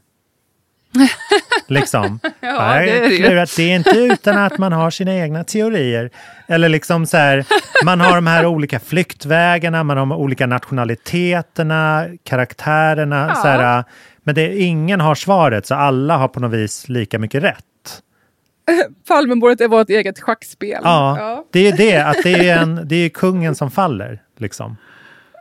liksom. Ja, det är det klurat. det är inte utan att man har sina egna teorier. Eller liksom så här, man har de här olika flyktvägarna, man har de olika nationaliteterna, karaktärerna. Ja. Så här, men det, ingen har svaret, så alla har på något vis lika mycket rätt. Palmemordet är vårt eget schackspel. Ja, ja. det är det, att det är, en, det är kungen som faller. Liksom.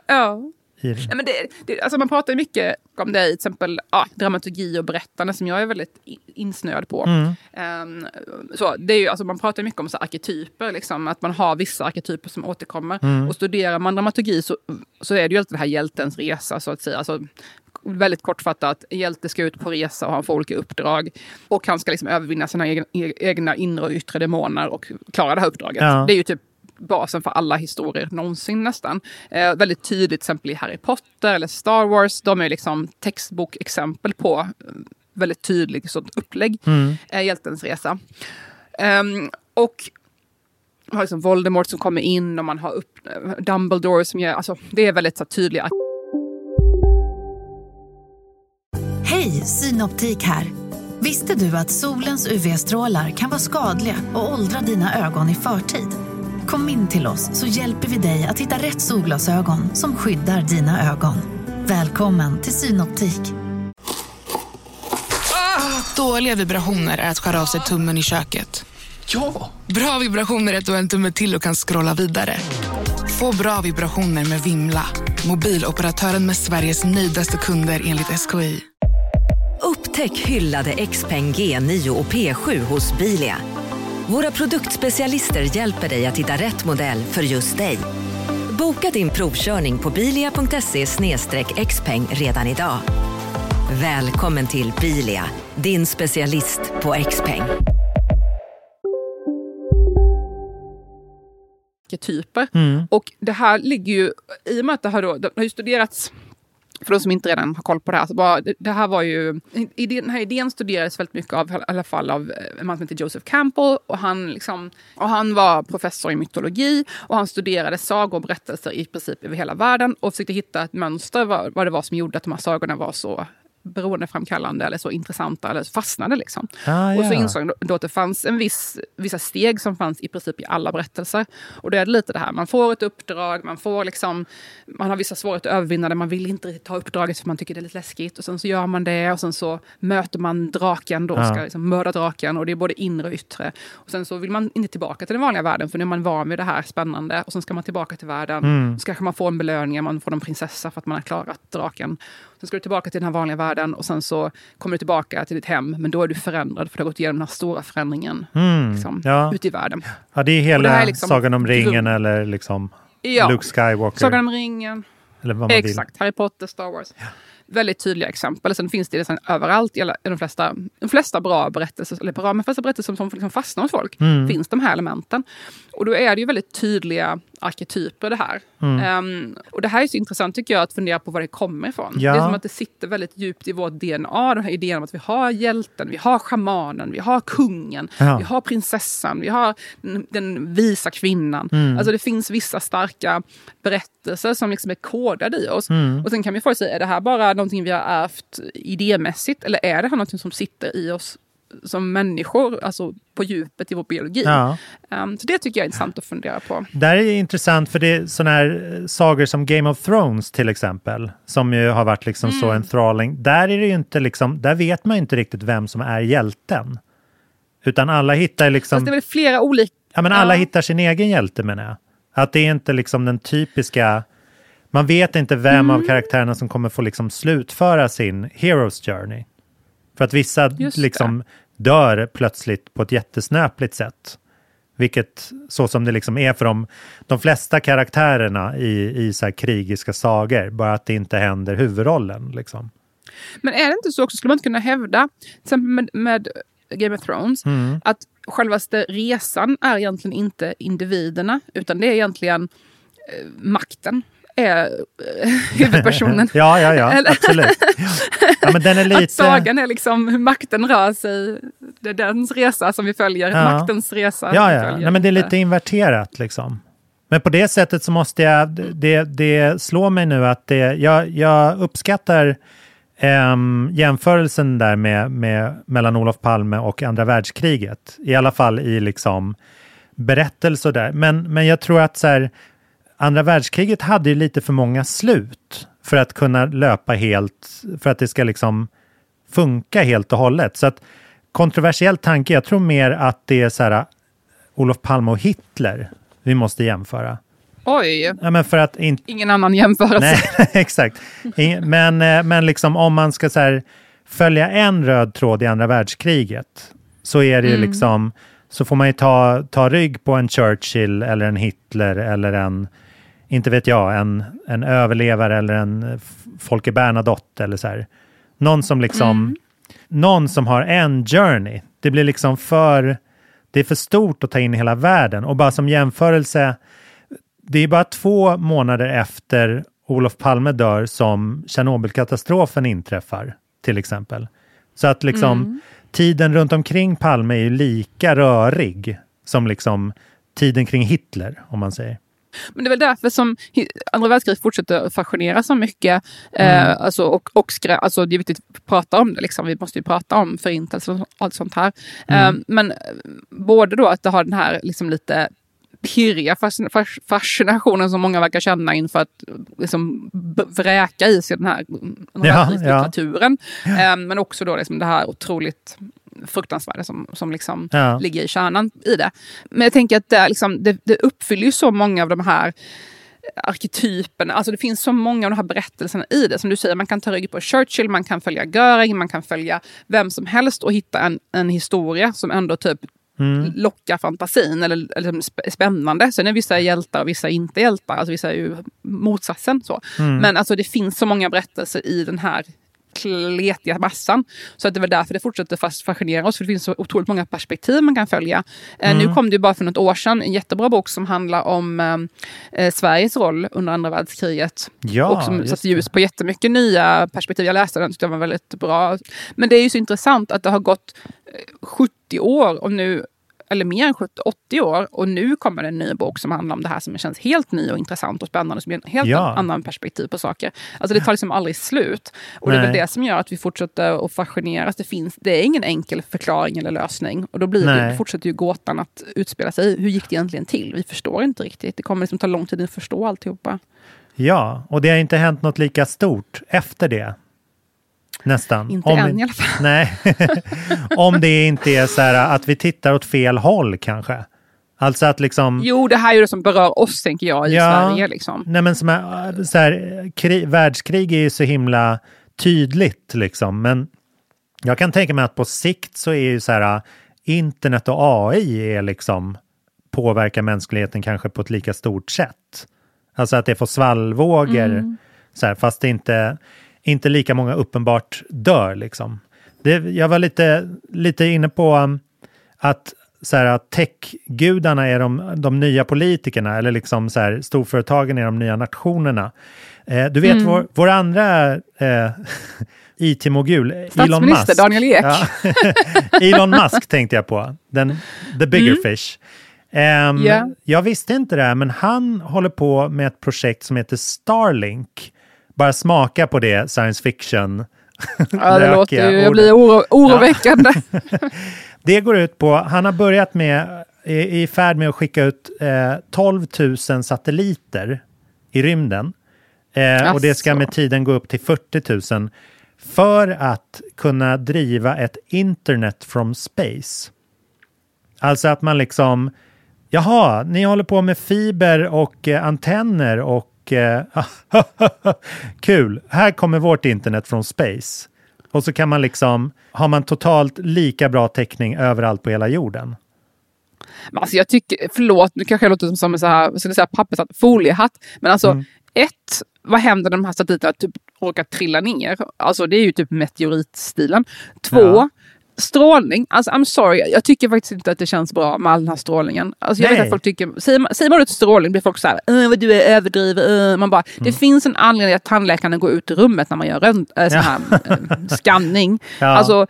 ja. Nej, men det, det, alltså man pratar mycket om det i till exempel ja, dramaturgi och berättande som jag är väldigt insnöad på. Mm. Ehm, så det är ju, alltså man pratar mycket om så arketyper, liksom, att man har vissa arketyper som återkommer. Mm. Och studerar man dramaturgi så, så är det ju alltid den här hjältens resa, så att säga. Alltså, väldigt kortfattat, hjälte ska ut på resa och han får olika uppdrag. Och han ska liksom övervinna sina egna, egna inre och yttre demoner och klara det här uppdraget. Ja. Det är ju typ basen för alla historier någonsin nästan. Eh, väldigt tydligt till exempel i Harry Potter eller Star Wars. De är liksom textbokexempel på eh, väldigt tydligt sånt upplägg. Eh, hjältens resa. Ehm, och man har liksom Voldemort som kommer in och man har upp, eh, Dumbledore som gör... Alltså, det är väldigt så, tydliga Hej, Synoptik här. Visste du att solens UV-strålar kan vara skadliga och åldra dina ögon i förtid? Kom in till oss så hjälper vi dig att hitta rätt solglasögon som skyddar dina ögon. Välkommen till Synoptik. Dåliga vibrationer är att skära av sig tummen i köket. Ja! Bra vibrationer är att du har en tumme till och kan scrolla vidare. Få bra vibrationer med Vimla. Mobiloperatören med Sveriges nöjdaste kunder enligt SKI. Upptäck hyllade XPeng G9 och P7 hos Bilia. Våra produktspecialister hjälper dig att hitta rätt modell för just dig. Boka din provkörning på bilia.se xpeng redan idag. Välkommen till Bilia, din specialist på XPeng. arketyper. Mm. Och det här ligger ju, i och med att det har, då, det har ju studerats för de som inte redan har koll på det här, så bara, det, här var ju... Idén, den här idén studerades väldigt mycket av, i alla fall av eh, en man som heter Joseph Campbell. Och han, liksom, och han var professor i mytologi och han studerade sagor och berättelser i princip över hela världen och försökte hitta ett mönster vad, vad det var som gjorde att de här sagorna var så beroendeframkallande eller så intressanta eller fastnade. Liksom. Ah, Och så ja. insåg de då att det fanns en viss, vissa steg som fanns i princip i alla berättelser. Och det är lite det här, man får ett uppdrag, man får liksom, man har vissa svårigheter att övervinna det, man vill inte ta uppdraget för man tycker det är lite läskigt. Och sen så gör man det och sen så möter man draken då, Ja. ska liksom mörda draken och det är både inre och yttre. Och sen så vill man inte tillbaka till den vanliga världen för nu är man van vid det här spännande och sen ska man tillbaka till världen. Mm. Så kanske man får en belöning, man får en prinsessa för att man har klarat draken. Sen ska du tillbaka till den här vanliga världen och sen så kommer du tillbaka till ditt hem, men då är du förändrad för du har gått igenom den här stora förändringen Mm, liksom, ja. ute i världen. Ja, det är hela det är liksom Sagan om ringen eller liksom Ja. Luke Skywalker. Sagan om ringen, eller vad man exakt, Harry Potter, Star Wars. Väldigt tydliga exempel. Sen finns det nästan överallt, i, de, flesta, de flesta bra berättelser, eller bra, men flesta berättelser som liksom fastnar hos folk, Mm. finns de här elementen. Och då är det ju väldigt tydliga arketyper det här. Mm. Ehm, och det här är så intressant tycker jag, att fundera på var det kommer ifrån. Ja. Det är som att det sitter väldigt djupt i vårt DNA, den här idén om att vi har hjälten, vi har schamanen, vi har kungen, Ja. vi har prinsessan, vi har den, den visa kvinnan. Mm. Alltså det finns vissa starka berättelser som liksom är kodade i oss. Mm. Och sen kan vi fråga sig, är det här bara någonting vi har ärvt idémässigt eller är det här någonting som sitter i oss som människor, alltså på djupet i vår biologi? Ja. Ehm, så det tycker jag är intressant att fundera på. Där är det intressant för det är sådana här eh, sagor som Game of Thrones till exempel, som ju har varit liksom så Mm. enthralling. Där är det inte liksom, där vet man ju inte riktigt vem som är hjälten. Utan alla hittar liksom, Fast det är väl flera olika... ja men alla Ja. hittar sin egen hjälte menar jag. Att det är inte liksom den typiska, man vet inte vem Mm. av karaktärerna som kommer få liksom slutföra sin Hero's Journey. För att vissa liksom dör plötsligt på ett jättesnöpligt sätt. Vilket så som det liksom är för de, de flesta karaktärerna i, i så här krigiska sagor, bara att det inte händer huvudrollen. Liksom. Men är det inte så också, skulle man inte kunna hävda, till exempel med, med Game of Thrones, Mm. att självaste resan är egentligen inte individerna, utan det är egentligen eh, makten. Är eh, huvudpersonen. ja, ja, ja, absolut. Ja, men den är lite... Att sagan är liksom hur makten rör sig. Det är dens resa som vi följer. Ja. Maktens resa. Ja, ja. Nej, men det är lite inverterat liksom. Men på det sättet så måste jag, det, det slår mig nu att det, jag, jag uppskattar ehm, jämförelsen där med, med, mellan Olof Palme och andra världskriget. I alla fall i liksom berättelse och där. Men, men jag tror att så här, andra världskriget hade ju lite för många slut för att kunna löpa helt, för att det ska liksom funka helt och hållet. Så att kontroversiell tanke, jag tror mer att det är så här Olof Palme och Hitler vi måste jämföra. Oj, Ja, men för att in... ingen annan jämförelse. Nej, exakt. Men, eh, men liksom om man ska så här, följa en röd tråd i andra världskriget så är det Mm. liksom så får man ju ta, ta rygg på en Churchill eller en Hitler eller en, inte vet jag, en, en överlevare eller en Folke Bernadotte eller så här. Någon som liksom, Mm. någon som har en journey. Det blir liksom för, det är för stort att ta in i hela världen. Och bara som jämförelse, det är bara två månader efter Olof Palme dör som Tjernobylkatastrofen inträffar, till exempel. Så att liksom Mm. tiden runt omkring Palme är ju lika rörig som liksom tiden kring Hitler, om man säger. Men det är väl därför som andra världskriget fortsätter fascinera så mycket. Eh, Mm. alltså, och, och skrä, alltså, det är viktigt att prata om det. Liksom. Vi måste ju prata om förintelsen och allt sånt här. Mm. Eh, men eh, både då att det har den här liksom, lite pirriga fascin- fas- fascinationen som många verkar känna inför att liksom, vräka i sig den här andra Ja, världskrigslitteraturen. Eh, men också då liksom, det här otroligt fruktansvärda som, som liksom Ja. ligger i kärnan i det. Men jag tänker att det, liksom, det, det uppfyller ju så många av de här arketyperna. Alltså det finns så många av de här berättelserna i det. Som du säger, man kan ta rygg på Churchill, man kan följa Göring, man kan följa vem som helst och hitta en, en historia som ändå typ Mm. lockar fantasin eller, eller liksom sp- spännande. Sen är vissa hjältar och vissa inte hjältar. Alltså vissa är ju motsatsen. Så. Mm. Men alltså det finns så många berättelser i den här kletiga massan. Så att det väl därför det fortsätter fas- fascinera oss. För det finns så otroligt många perspektiv man kan följa. Eh, Mm. Nu kom det ju bara för något år sedan en jättebra bok som handlar om eh, eh, Sveriges roll under andra världskriget. Ja, och som satte ljus på jättemycket nya perspektiv. Jag läste den, tyckte den var väldigt bra. Men det är ju så intressant att det har gått eh, 70 år och nu eller mer än 70, 80 år och nu kommer det en ny bok som handlar om det här som känns helt ny och intressant och spännande, som ger en helt Ja. annan perspektiv på saker. Alltså det tar liksom aldrig slut. Och det är väl Nej. det som gör att vi fortsätter att fascineras. Det, finns, det är ingen enkel förklaring eller lösning. Och då blir Nej. det, fortsätter ju gåtan att utspela sig. Hur gick det egentligen till? Vi förstår inte riktigt. Det kommer liksom ta lång tid att förstå alltihopa. Ja, och det har inte hänt något lika stort efter det. Nästan. Inte Om- än i alla fall. Nej, om det inte är så här att vi tittar åt fel håll kanske. Alltså att liksom... Jo, det här är ju det som berör oss, tänker jag, i Ja. Sverige. Liksom. Nej, men som är, så här, kri, världskrig är ju så himla tydligt liksom. Men jag kan tänka mig att på sikt så är ju så här internet och AI är liksom påverkar mänskligheten kanske på ett lika stort sätt. Alltså att det får svallvågor, Mm. så här, fast det inte, inte lika många uppenbart dör liksom. Det, jag var lite, lite inne på um, att så här, att techgudarna är de, de nya politikerna eller liksom så här, storföretagen är de nya nationerna. Eh, du vet Mm. vår, vår andra eh, IT-mogul, Elon Statsminister Musk. Daniel Ek. Ja. Elon Musk tänkte jag på, den, the bigger Mm. fish. Ehm, Ja. Jag visste inte det, här, men han håller på med ett projekt som heter Starlink. Bara smaka på det, science fiction. Ja, det låter ju, jag blir oro, oroväckande. Det går ut på, han har börjat med, är i färd med att skicka ut eh, 12 000 satelliter i rymden. Eh, och det ska med tiden gå upp till 40 000 för att kunna driva ett internet from space. Alltså att man liksom, jaha, ni håller på med fiber och eh, antenner och eh, kul, här kommer vårt internet från space. Och så kan man liksom, har man totalt lika bra täckning överallt på hela jorden. Men alltså jag tycker, förlåt, nu kanske jag låter som en så här, jag säga, pappershatt, foliehatt. Men alltså, Mm. ett, vad händer när de här satelliterna typ råkar trilla ner. Alltså det är ju typ meteoritstilen. Två, Ja. Strålning. Alltså I'm sorry, jag tycker faktiskt inte att det känns bra med all den här strålningen. Alltså jag vet att folk tycker, säger man, säger man ordet strålning blir folk så här, "Äh, vad du är överdriven. äh." Man bara, Mm. det finns en anledning att tandläkaren går ut i rummet när man gör en äh, sån här äh, scanning. Ja. Alltså,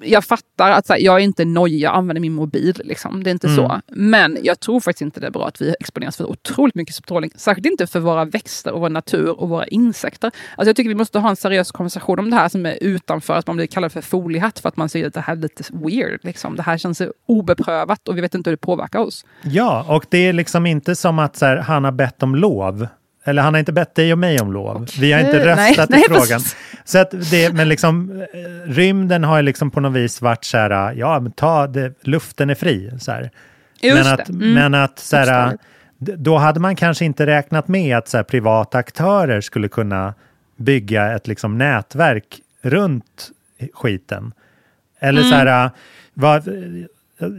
jag fattar att här, jag är inte nojig, jag använder min mobil. Liksom. Det är inte Mm. så. Men jag tror faktiskt inte det är bra att vi exponeras för otroligt mycket strålning. Särskilt inte för våra växter och vår natur och våra insekter. Alltså jag tycker vi måste ha en seriös konversation om det här som är utanför att man blir kallad för foliehatt för att man säger det här är lite weird. Liksom. Det här känns obeprövat och vi vet inte hur det påverkar oss. Ja, och det är liksom inte som att så här, han har bett om lov. Eller han har inte bett dig och mig om lov. Vi har inte. Nej, röstat nej, i frågan. precis. Så att det, men liksom, eh, rymden har liksom på något vis varit så här, ja, men ta det, luften är fri. Så här. Just men att, Mm. men att så här, d- då hade man kanske inte räknat med att så här, privata aktörer skulle kunna bygga ett liksom, nätverk runt skiten. Eller så Mm. här, vad,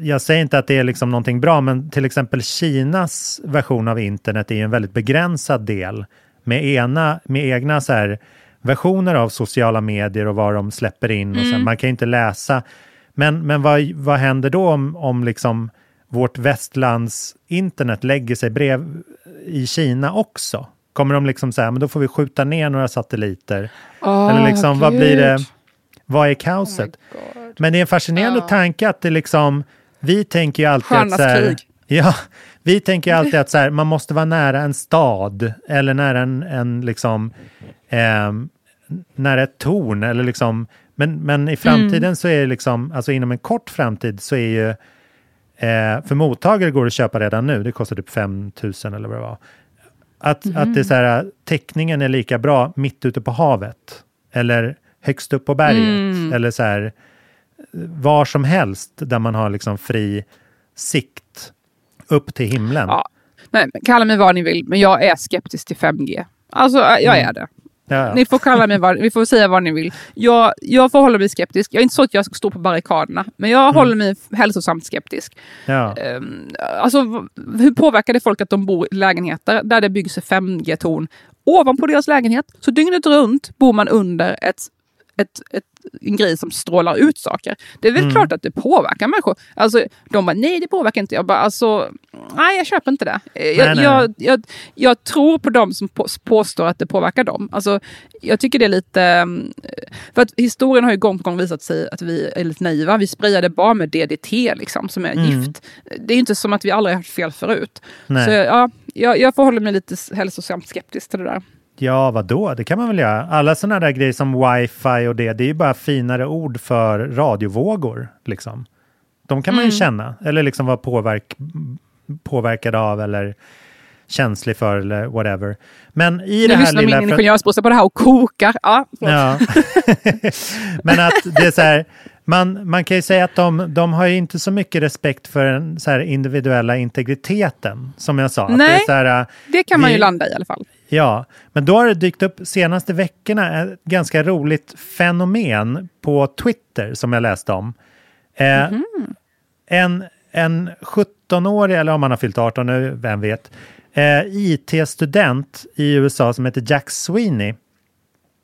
jag säger inte att det är liksom någonting bra, men till exempel Kinas version av internet är en väldigt begränsad del med, ena, med egna så här, versioner av sociala medier och vad de släpper in. Och så. Mm. Man kan ju inte läsa. Men, men vad, vad händer då om, om liksom vårt västlands internet lägger sig brev i Kina också? Kommer de liksom säga, men då får vi skjuta ner några satelliter? Åh, Eller liksom, vad blir det? Vad är Oh kaoset? Men det är en fascinerande Ja. tanke att det liksom, vi tänker ju alltid att Stjärnornas så här, ja, vi tänker alltid att så här, man måste vara nära en stad eller nära en, en liksom, ehm, nära ett torn eller liksom, men, men i framtiden Mm. så är det liksom, alltså inom en kort framtid så är ju, eh, för mottagare går det att köpa redan nu, det kostar typ 5 000 eller vad det var. Att, Mhm. att det är så här, täckningen är lika bra mitt ute på havet eller högst upp på berget Mm. eller så här var som helst där man har liksom fri sikt upp till himlen. Ja. Nej, kalla mig vad ni vill, men jag är skeptisk till 5G. Alltså, jag Mm. är det. Ja. Ni får kalla mig vad, vi får säga vad ni vill. Jag, jag förhåller mig skeptisk. Jag är inte så att jag ska stå på barrikaderna, men jag Mm. håller mig hälsosamt skeptisk. Ja. Ehm, alltså, hur påverkar det folk att de bor i lägenheter där det byggs 5G-torn ovanpå deras lägenhet? Så dygnet runt bor man under ett, ett, ett, en grej som strålar ut saker. Det är väl Mm. klart att det påverkar människor. Alltså, de bara, nej det påverkar inte. Jag bara, alltså, nej jag köper inte det. Eh, Jag, Nej, nej, jag, jag, jag tror på dem som på, påstår att det påverkar dem. Alltså, jag tycker det är lite... mm, För att historien har ju gång på gång visat sig att vi är lite naiva. Vi sprayade bara med DDT liksom, som är Mm. gift. Det är ju inte som att vi aldrig har haft fel förut. Nej. Så ja, jag, jag förhåller mig lite hälsosamt skeptisk till det där. Ja, vadå? Det kan man väl göra. Alla sådana där grejer som wifi och det, det är ju bara finare ord för radiovågor. Liksom. De kan man ju Mm. känna, eller liksom vara påverk, påverkad av eller känslig för eller whatever. Men i Nu det här lyssnar lilla... min ingenjörsbrorsa på det här och kokar. Ja. Ja. Men att det är så här, man, man kan ju säga att de, de har ju inte så mycket respekt för den så här individuella integriteten, som jag sa. Det, Nej. så här, Det kan man vi- ju landa i i alla fall. Ja, men då har det dykt upp senaste veckorna ett ganska roligt fenomen på Twitter som jag läste om. Eh, en, en 17-årig, eller om han har fyllt 18 nu, vem vet, eh, IT-student i USA som heter Jack Sweeney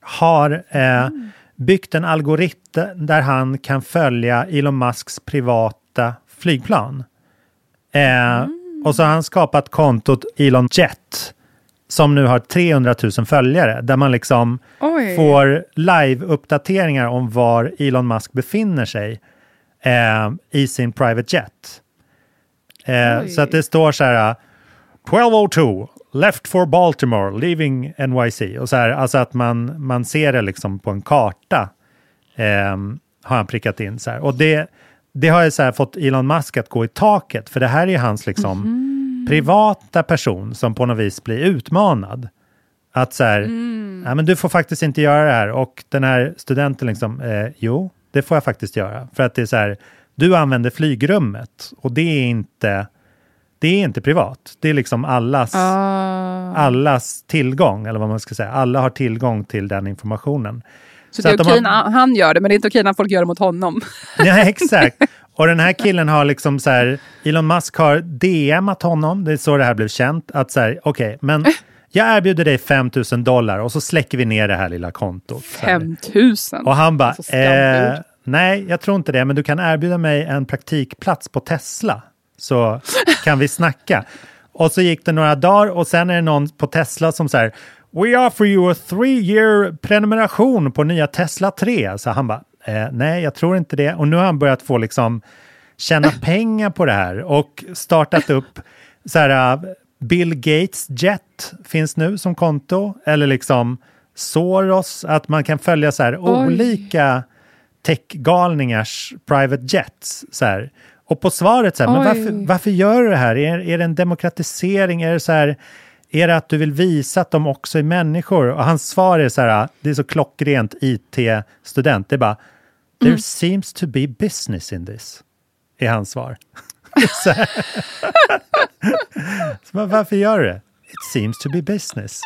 har eh, byggt en algoritm där han kan följa Elon Musks privata flygplan. Eh, Och så har han skapat kontot Elon Jet som nu har 300 000 följare där man liksom Oj. får live-uppdateringar om var Elon Musk befinner sig eh, i sin private jet. Eh, så att det står så här 1202 left for Baltimore leaving NYC och så här alltså att man, man ser det liksom på en karta eh, har han prickat in så här och det det har ju så fått Elon Musk att gå i taket för det här är hans liksom Mhm. Privata person som på något vis blir utmanad. Att så här, Mm. ja, men du får faktiskt inte göra det här. Och den här studenten liksom, eh, jo, det får jag faktiskt göra. För att det är så här, du använder flygrummet och det är inte, det är inte privat. Det är liksom allas, Ah. allas tillgång, eller vad man ska säga. Alla har tillgång till den informationen. Så, det är okej har- han gör det, men det är inte okej när folk gör det mot honom. Ja, exakt. Och den här killen har liksom så här, Elon Musk har DMat honom, det är så det här blev känt, att så här, okej, men jag erbjuder dig 5 000 dollar och så släcker vi ner det här lilla kontot. Så här. 5000? Och han bara, Alltså, eh, nej, jag tror inte det, men du kan erbjuda mig en praktikplats på Tesla, så kan vi snacka. Och så gick det några dagar och sen är det någon på Tesla som säger We offer you a three year prenumeration på nya Tesla 3. Så han bara, eh, nej, jag tror inte det. Och nu har han börjat få liksom tjäna pengar på det här och startat upp så här, uh, Bill Gates Jet finns nu som konto, eller liksom Soros, att man kan följa så här Oj. olika techgalningars private jets. Så här. Och på svaret, så här, men varför, varför gör du det här? Är, är det en demokratisering? Är det så här, är det att du vill visa att de också är människor? Och hans svar är så här, det är så klockrent IT-student, det är bara There Mm. seems to be business in this, är hans svar. så bara, varför gör du det? It seems to be business.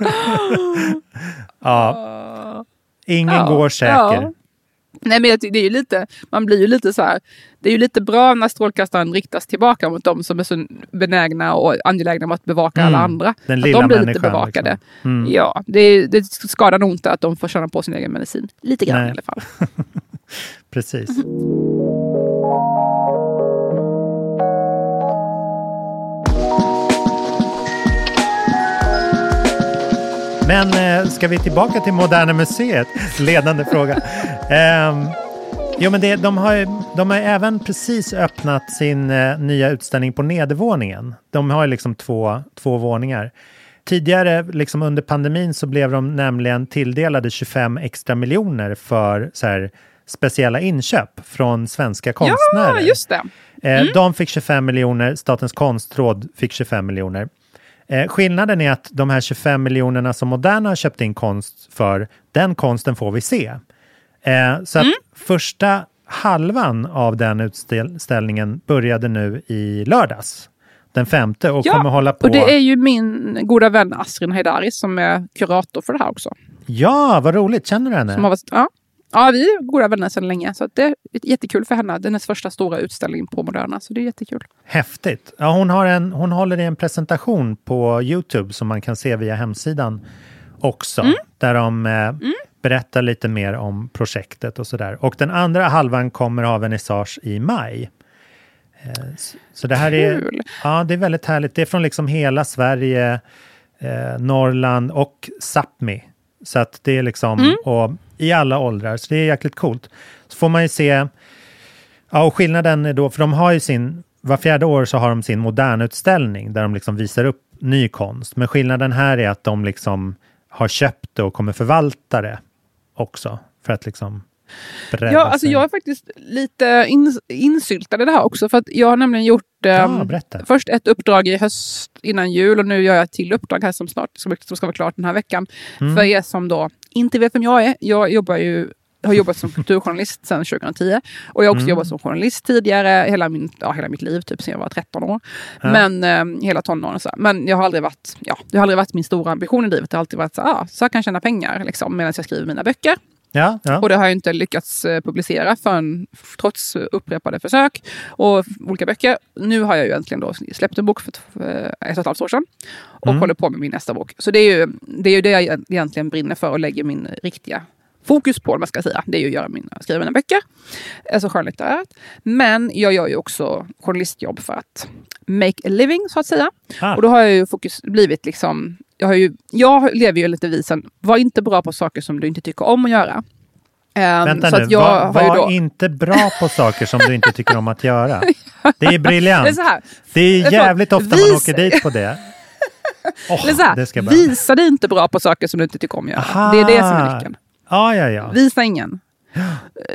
ja, ingen Ja, går säker. ja. Nej, men det är ju lite, man blir ju lite så här, det är ju lite bra när strålkastaren riktas tillbaka mot de som är så benägna och angelägna om att bevaka Mm, alla andra. den att lilla de blir lite människan, bevakade. liksom. Mm. Ja, det, det skadar nog inte att de får känna på sin egen medicin. Lite grann Nej. i alla fall. Precis. Men eh, ska vi tillbaka till Moderna Museet? Ledande fråga. Ehm, jo, men det, de, har de har även precis öppnat sin eh, nya utställning på nedervåningen. De har ju liksom två, två våningar. Tidigare, liksom under pandemin, så blev de nämligen tilldelade 25 extra miljoner för så här, speciella inköp från svenska konstnärer. Ja, just det. Eh, De fick 25 miljoner, Statens konstråd fick 25 miljoner. Eh, skillnaden är att de här 25 miljonerna som Moderna har köpt in konst för, den konsten får vi se. Eh, så att första halvan av den utställningen började nu i lördags, den femte, och kommer hålla på... och det är ju min goda vän Asrin Heidaris som är kurator för det här också. Ja, vad roligt! Känner du henne? Som har varit, ja. Ja, vi är goda vänner sedan länge. Så det är jättekul för henne. Det är hennes första stora utställning på Moderna. Så det är jättekul. Häftigt. Ja, hon, har en, hon håller i en presentation på Youtube som man kan se via hemsidan också. Där de eh, berättar lite mer om projektet och sådär. Och den andra halvan kommer ha vernissage i maj. Eh, s- så det här är, Kul. ja, det är väldigt härligt. Det är från liksom hela Sverige, eh, Norrland och Sápmi. Så att det är liksom och i alla åldrar. Så det är jäkligt coolt. Så får man ju se Ja, och skillnaden är då, för de har ju sin, var fjärde år så har de sin modernutställning där de liksom visar upp ny konst. Men skillnaden här är att de liksom har köpt det och kommer förvalta det också. För att liksom Ja, alltså sig. jag är faktiskt lite in, insyltad i det här också. För att jag har nämligen gjort Ja, berätta. först ett uppdrag i höst innan jul och nu gör jag ett till uppdrag här som snart som som ska vara klart den här veckan. Mm. För er som då inte vet vem jag är. Jag jobbar ju har jobbat som kulturjournalist sedan 2010. Och jag har också Mm. jobbat som journalist tidigare, hela, min, ja, hela mitt liv, typ sedan jag var 13 år. Ja. Men eh, hela tonåren. Så. här. Men jag har aldrig varit, ja, det har aldrig varit min stora ambition i livet. Det har alltid varit så, ah, så här kan jag tjäna pengar liksom, medan jag skriver mina böcker. Ja, ja. Och det har jag inte lyckats eh, publicera förrän, trots upprepade försök och olika böcker. Nu har jag ju äntligen då släppt en bok för för ett och ett halvt år sedan och Mm. håller på med min nästa bok. Så det är, ju, det är ju det jag egentligen brinner för och lägger min riktiga fokus på, om man ska säga. Det är ju att göra mina, skriva mina böcker, alltså skönlitterärt. Men jag gör ju också journalistjobb för att make a living, så att säga. Ah. Och då har jag ju fokus blivit liksom... Jag, har ju, jag lever ju lite visen, var inte bra på saker som du inte tycker om att göra. Ehm, Vänta nu, var, var inte bra på saker som du inte tycker om att göra. Det är briljant. Det är så här. Det är jävligt ofta man vis- åker dit på det. Eller så här, det visa dig inte bra på saker som du inte tycker om att göra. Aha. Det är det som är nyckeln. Ja, ja, ja. Visa ingen.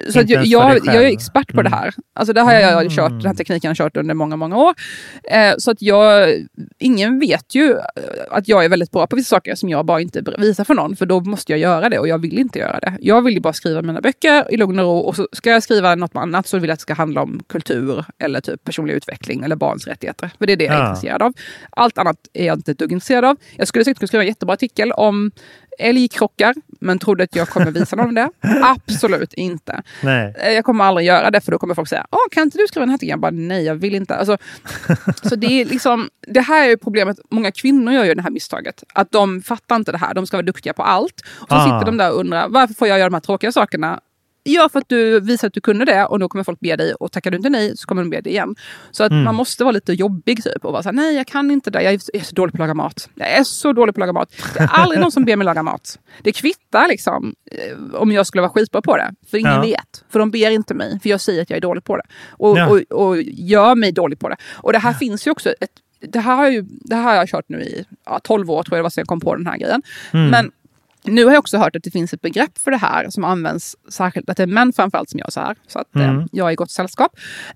Så att Inte jag, jag, jag är expert på det Mm. här. Alltså det har jag kört, den här tekniken har jag kört under många, många år. Eh, så att jag, ingen vet ju eh, att jag är väldigt bra på vissa saker som jag bara inte visar för någon. För då måste jag göra det och jag vill inte göra det. Jag vill ju bara skriva mina böcker i lugn och ro. Och så ska jag skriva något annat så vill jag att det ska handla om kultur eller typ personlig utveckling eller barns rättigheter. För det är det jag är Ja. intresserad av. Allt annat är jag inte ett dugg intresserad av. Jag skulle säkert kunna skriva en jättebra artikel om älgkrockar, men trodde att jag kommer visa någon det. Absolut inte. Nej. Eh, Jag kommer aldrig göra det, för då kommer folk säga Åh, kan inte du skriva den här texten? Jag bara, nej, jag vill inte. Alltså, så det, är liksom, det här är problemet. Många kvinnor gör ju det här misstaget. Att de fattar inte det här. De ska vara duktiga på allt. Och så Ah. sitter de där och undrar, varför får jag göra de här tråkiga sakerna? Ja, för att du visar att du kunde det och då kommer folk be dig. Och tackar du inte nej så kommer de be dig igen. Så att Mm. man måste vara lite jobbig typ och vara så här, nej jag kan inte det. Jag är så- dålig på att laga mat. Jag är så dålig på att laga mat. Det är aldrig någon som ber mig laga mat. Det kvittar liksom eh, om jag skulle vara skitbra på det. För ingen Ja. vet. För de ber inte mig. För jag säger att jag är dålig på det. Och, Ja. och, och gör mig dålig på det. Och det här finns ju också ett det här, har ju, det här har jag kört nu i ja, 12 år tror jag det var sen jag kom på den här grejen. Mm. Men nu har jag också hört att det finns ett begrepp för det här som används särskilt, att det är män framförallt som gör så här. Så att eh, Mm. jag är i gott sällskap.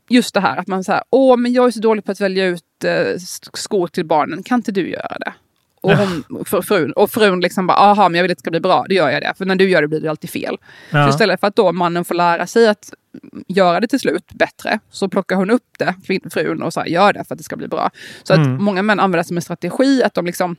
Just det här att man säger, åh men jag är så dålig på att välja ut eh, skor till barnen, kan inte du göra det? Och, hon, för, frun, och frun liksom bara, aha men jag vill att det ska bli bra, då gör jag det. För när du gör det blir det alltid fel. Ja. Så istället för att då mannen får lära sig att göra det till slut bättre, så plockar hon upp det, frun, och så här, gör det för att det ska bli bra. Så att Mm. många män använder det som en strategi, att de liksom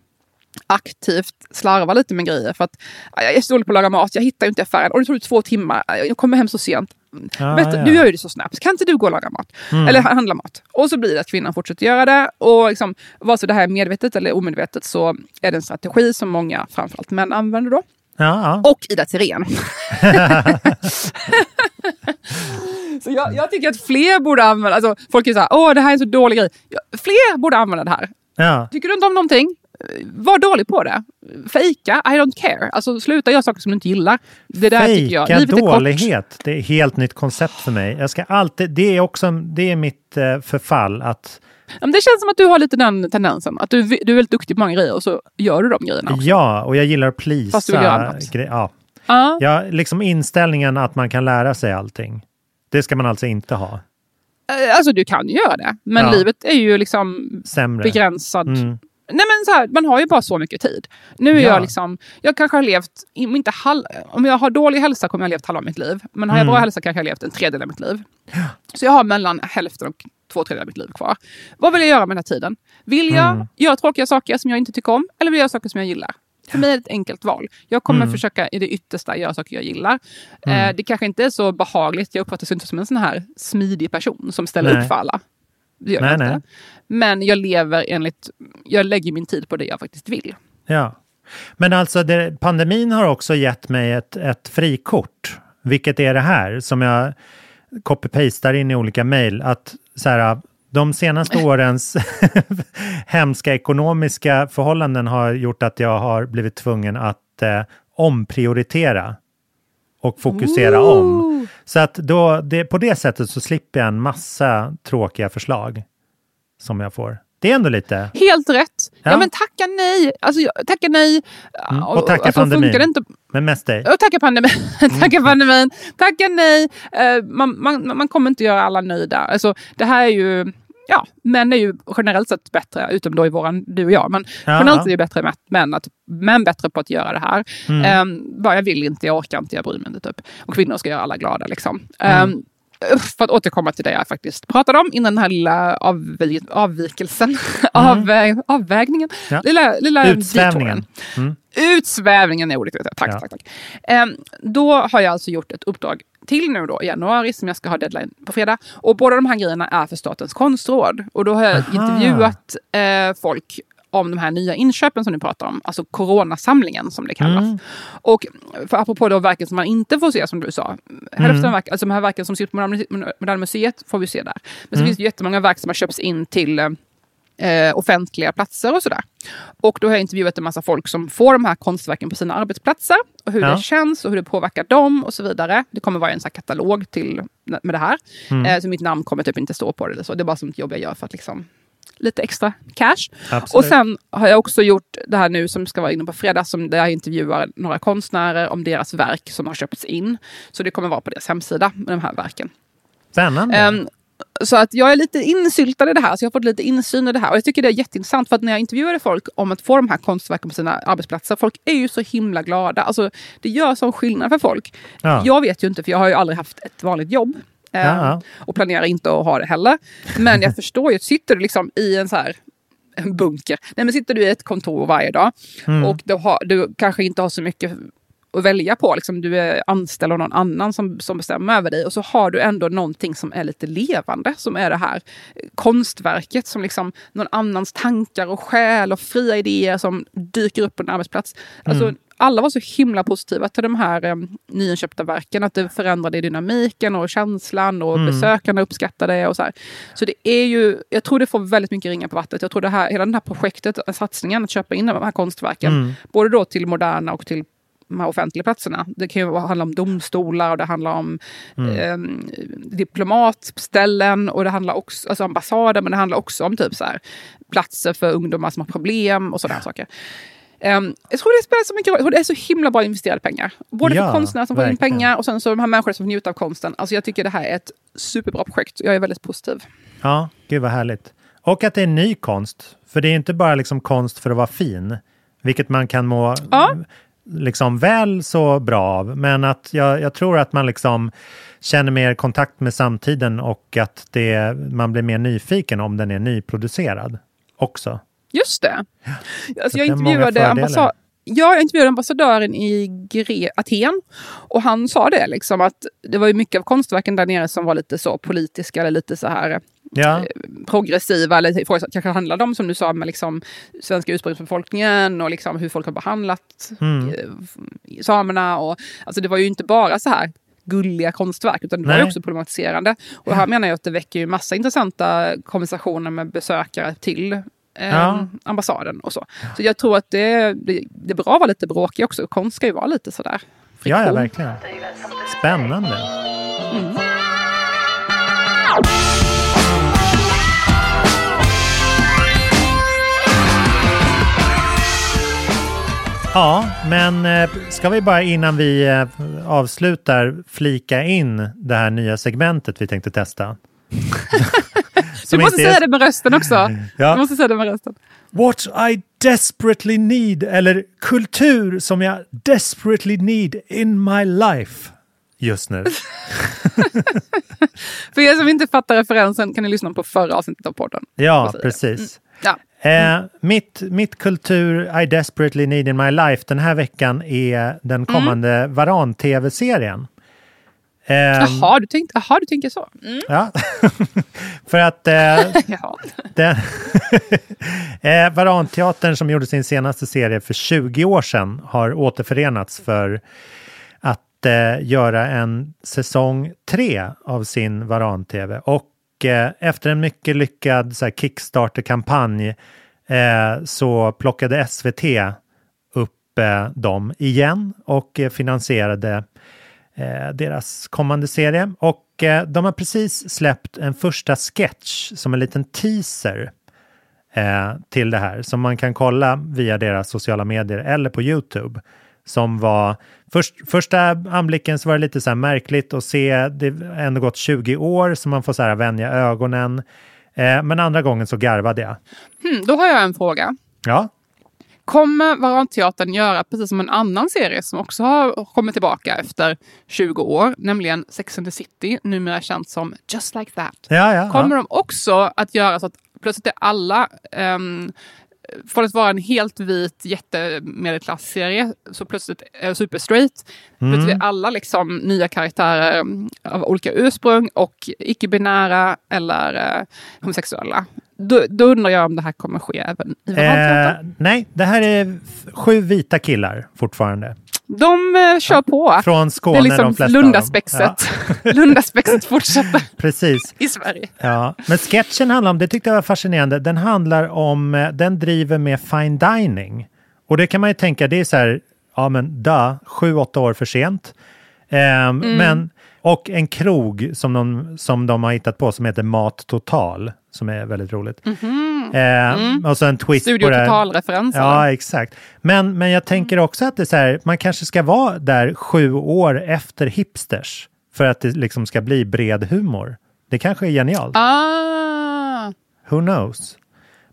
aktivt slarvar lite med grejer. För att "Ah, jag är så dålig på att laga mat, jag hittar ju inte affären. Och det tog två timmar, jag kommer hem så sent. Ah, du, ja. Du gör ju det så snabbt, kan inte du gå och laga mat? Mm. Eller handla mat? Och så blir det att kvinnan fortsätter göra det. Och liksom, vare sig det här är medvetet eller omedvetet så är det en strategi som många, framförallt män, använder då. Ja, ja. Och Ida Tirén. så jag, jag tycker att fler borde använda, alltså folk är så här, åh det här är en så dålig grej. Fler borde använda det här. ja. Tycker du inte om någonting? Var dålig på det. Fejka, I don't care. Alltså sluta göra saker som du inte gillar. Det där tycker jag. Fejka Livet är kort. dålighet. Det är ett helt nytt koncept för mig. Jag ska alltid, det är också det är mitt eh, förfall att men det känns som att du har lite den tendensen. Att du, du är väldigt duktig på många grejer och så gör du de grejerna också. ja, och jag gillar att plisa. Fast du vill göra annat. Ja. Ja. ja, liksom inställningen att man kan lära sig allting. Det ska man alltså inte ha. Eh, Alltså du kan ju göra det. Men Ja. livet är ju liksom Sämre. begränsad. Mm. Nej men så här, man har ju bara så mycket tid. Nu är Ja. jag liksom, jag kanske har levt, inte halv, om jag har dålig hälsa kommer jag ha levt halva mitt liv. Men har jag Mm. bra hälsa kanske jag har levt en tredjedel av mitt liv. Så jag har mellan hälften och två tredjedelar av mitt liv kvar. Vad vill jag göra med den här tiden? Vill jag Mm. göra tråkiga saker som jag inte tycker om? Eller vill jag göra saker som jag gillar? För mig är det ett enkelt val. Jag kommer Mm. försöka i det yttersta göra saker jag gillar. Mm. Eh, det kanske inte är så behagligt. Jag uppfattas inte som en sån här smidig person som ställer Nej. upp för alla. Det gör Nej, jag nej. inte. Men jag lever enligt... Jag lägger min tid på det jag faktiskt vill. Ja. Men alltså, det, pandemin har också gett mig ett, ett frikort. Vilket är det här som jag copy-pastar in i olika mejl. Att så här, de senaste årens hemska ekonomiska förhållanden har gjort att jag har blivit tvungen att eh, omprioritera och fokusera om. Så att då, det, på det sättet så slipper jag en massa tråkiga förslag som jag får. Det är ändå lite... Helt rätt. Ja, Ja. men tacka nej. Alltså, tacka nej. Mm. Och tacka alltså, pandemin. Inte... Men mest dig. Och tacka pandemin. tacka pandemin. Tacka nej. Eh, man, man, man kommer inte göra alla nöjda. Alltså, det här är ju... Ja, män är ju generellt sett bättre, utom då i våran, du och jag. Men Ja, generellt är det bättre med män, att, män bättre på att göra det här. Mm. Um, bara jag vill inte, jag orkar inte, jag bryr mig inte. Typ. Och kvinnor ska göra alla glada. Liksom. Mm. För att återkomma till det jag faktiskt pratade om innan den här lilla avvi avvikelsen, av, eh, avvägningen, Ja. lilla, lilla Utsvävningen. detouren. Utsvävningen är ordet. jag. Tack, Ja. tack, tack. Ehm, då har jag alltså gjort ett uppdrag till nu då i januari som jag ska ha deadline på fredag. Och båda de här grejerna är för Statens konstråd. Och då har jag Aha. intervjuat eh, folk om de här nya inköpen som ni pratar om, alltså coronasamlingen som det kallas. Mm. Och för apropå då verken som man inte får se som du sa, hälften Mm. av verken, alltså de här verken som ser ut på Moderna- Museet får vi se där. Men så Mm. finns det jättemånga verk som har köpts in till eh, offentliga platser och sådär. Och då har jag intervjuat en massa folk som får de här konstverken på sina arbetsplatser och hur Ja. det känns och hur det påverkar dem och så vidare. Det kommer vara en sån katalog till med det här. Mm. Eh, så mitt namn kommer typ inte stå på det eller så. Det är bara ett jobb jag gör för att liksom lite extra cash. Absolut. Och sen har jag också gjort det här nu som ska vara inne på fredag, som där jag intervjuar några konstnärer om deras verk som har köpts in. Så det kommer vara på deras hemsida med de här verken. Spännande. Ehm, så att jag är lite insyltad i det här, så jag har fått lite insyn i det här. Och jag tycker det är jätteintressant, för att när jag intervjuade folk om att få de här konstverken på sina arbetsplatser, folk är ju så himla glada. Alltså, det gör sån skillnad för folk. Ja. Jag vet ju inte, för jag har ju aldrig haft ett vanligt jobb. Ehm, Ja. Och planerar inte att ha det heller. Men jag förstår ju, sitter du liksom i en så här en bunker. Nej, men sitter du i ett kontor varje dag Mm. och du, har, du kanske inte har så mycket att välja på. Liksom, du är anställd av någon annan som, som bestämmer över dig och så har du ändå någonting som är lite levande, som är det här konstverket som liksom någon annans tankar och själ och fria idéer som dyker upp på en arbetsplats. Alltså, Mm. Alla var så himla positiva till de här eh, nyinköpta verken, att det förändrade dynamiken och känslan och Mm. besökarna uppskattade det. Och så här. så det är ju, jag tror det får väldigt mycket ringar på vattnet. Jag tror det här, hela det här projektet, satsningen att köpa in de här konstverken, Mm. både då till moderna och till de här offentliga platserna. Det kan ju handla om domstolar och det handlar om Mm. eh, diplomatställen och det handlar också alltså ambassader, men det handlar också om typ så här, platser för ungdomar som har problem och sådana saker. Um, jag tror det spelar så mycket roll. Det är så himla bra investerade pengar. Både Ja, för konstnärer som får in pengar och sen så de här människorna som njuta av konsten. Alltså jag tycker det här är ett superbra projekt. Jag är väldigt positiv. Ja, gud vad härligt. Och att det är ny konst. För det är inte bara liksom konst för att vara fin, vilket man kan må liksom väl så bra av. Men att jag, jag tror att man liksom känner mer kontakt med samtiden och att det, man blir mer nyfiken om den är nyproducerad också. Just det. Alltså, det jag intervjuade ambassad... Ja, jag intervjuade ambassadören i Gre- Aten och han sa det liksom att det var ju mycket av konstverken där nere som var lite så politiska eller lite så här Ja. progressiva eller kanske handlade om som du sa med liksom svenska ursprungsbefolkningen och liksom hur folk har behandlat Mm. eh, samerna. Och, alltså det var ju inte bara så här gulliga konstverk utan det var ju Nej. också problematiserande. Och här menar jag att det väcker ju massa intressanta konversationer med besökare till eh, Ja. ambassaden och så. Så jag tror att det, det, det är bra att vara lite bråkig också. Konst ska ju vara lite sådär. Ja, ja, verkligen. Spännande. Ja, men eh, ska vi bara innan vi eh, avslutar flika in det här nya segmentet vi tänkte testa? Du måste är- säga det med rösten också. Ja. Du måste säga det med rösten. What I desperately need, eller kultur som jag desperately need in my life just nu. För er som inte fattar referensen kan ni lyssna på förra avsnittet av podden. Ja, precis. Ja. Eh, mitt, mitt kultur I desperately need in my life den här veckan är den kommande Varan-tv-serien. Eh, Jaha, du tänkte, jaha, du tänker så. Mm. Ja, för att eh, den, eh, Varanteatern som gjorde sin senaste serie för 20 år sedan har återförenats för att eh, göra en säsong 3 av sin Varan-TV. Och eh, efter en mycket lyckad Kickstarter-kampanj eh, så plockade SVT upp eh, dem igen och eh, finansierade deras kommande serie. Och eh, de har precis släppt en första sketch som en liten teaser eh, till det här som man kan kolla via deras sociala medier eller på Youtube. Som var först, första anblicken så var det lite så här märkligt att se. Det har ändå gått 20 år så man får så här vänja ögonen. Eh, men andra gången så garvade jag. Hmm, då har jag en fråga. Ja, Kommer Varanteatern göra precis som en annan serie som också har kommit tillbaka efter 20 år, nämligen Sex and the City, numera känt som Just Like That. ja, ja. Kommer ja. de också att göra så att plötsligt är alla um, från att vara en helt vit jättemedelklassserie så plötsligt är super straight. Mm. Plötsligt är alla liksom nya karaktärer mm, av olika ursprung och icke-binära eller eh, homosexuella. Då, då undrar jag om det här kommer ske även i. Eh, nej, det här är sju vita killar fortfarande. De eh, kör på. Från Skåne det är liksom de flesta av dem. Lundaspexet. Lundaspexet fortsätter Precis. i Sverige. Ja, men sketchen handlar om, det tyckte jag var fascinerande, den handlar om, eh, den driver med fine dining. Och det kan man ju tänka, det är så här, ja men da, sju, åtta år för sent. Ehm, men, och en krog som de, som de har hittat på som heter Mat Total, som är väldigt roligt. Ehm, Och så en twist Studio på det. Total-referens. Ja, exakt. Men, men jag tänker också att det är så här, man kanske ska vara där sju år efter hipsters för att det liksom ska bli bred humor. Det kanske är genialt. Ah. Who knows?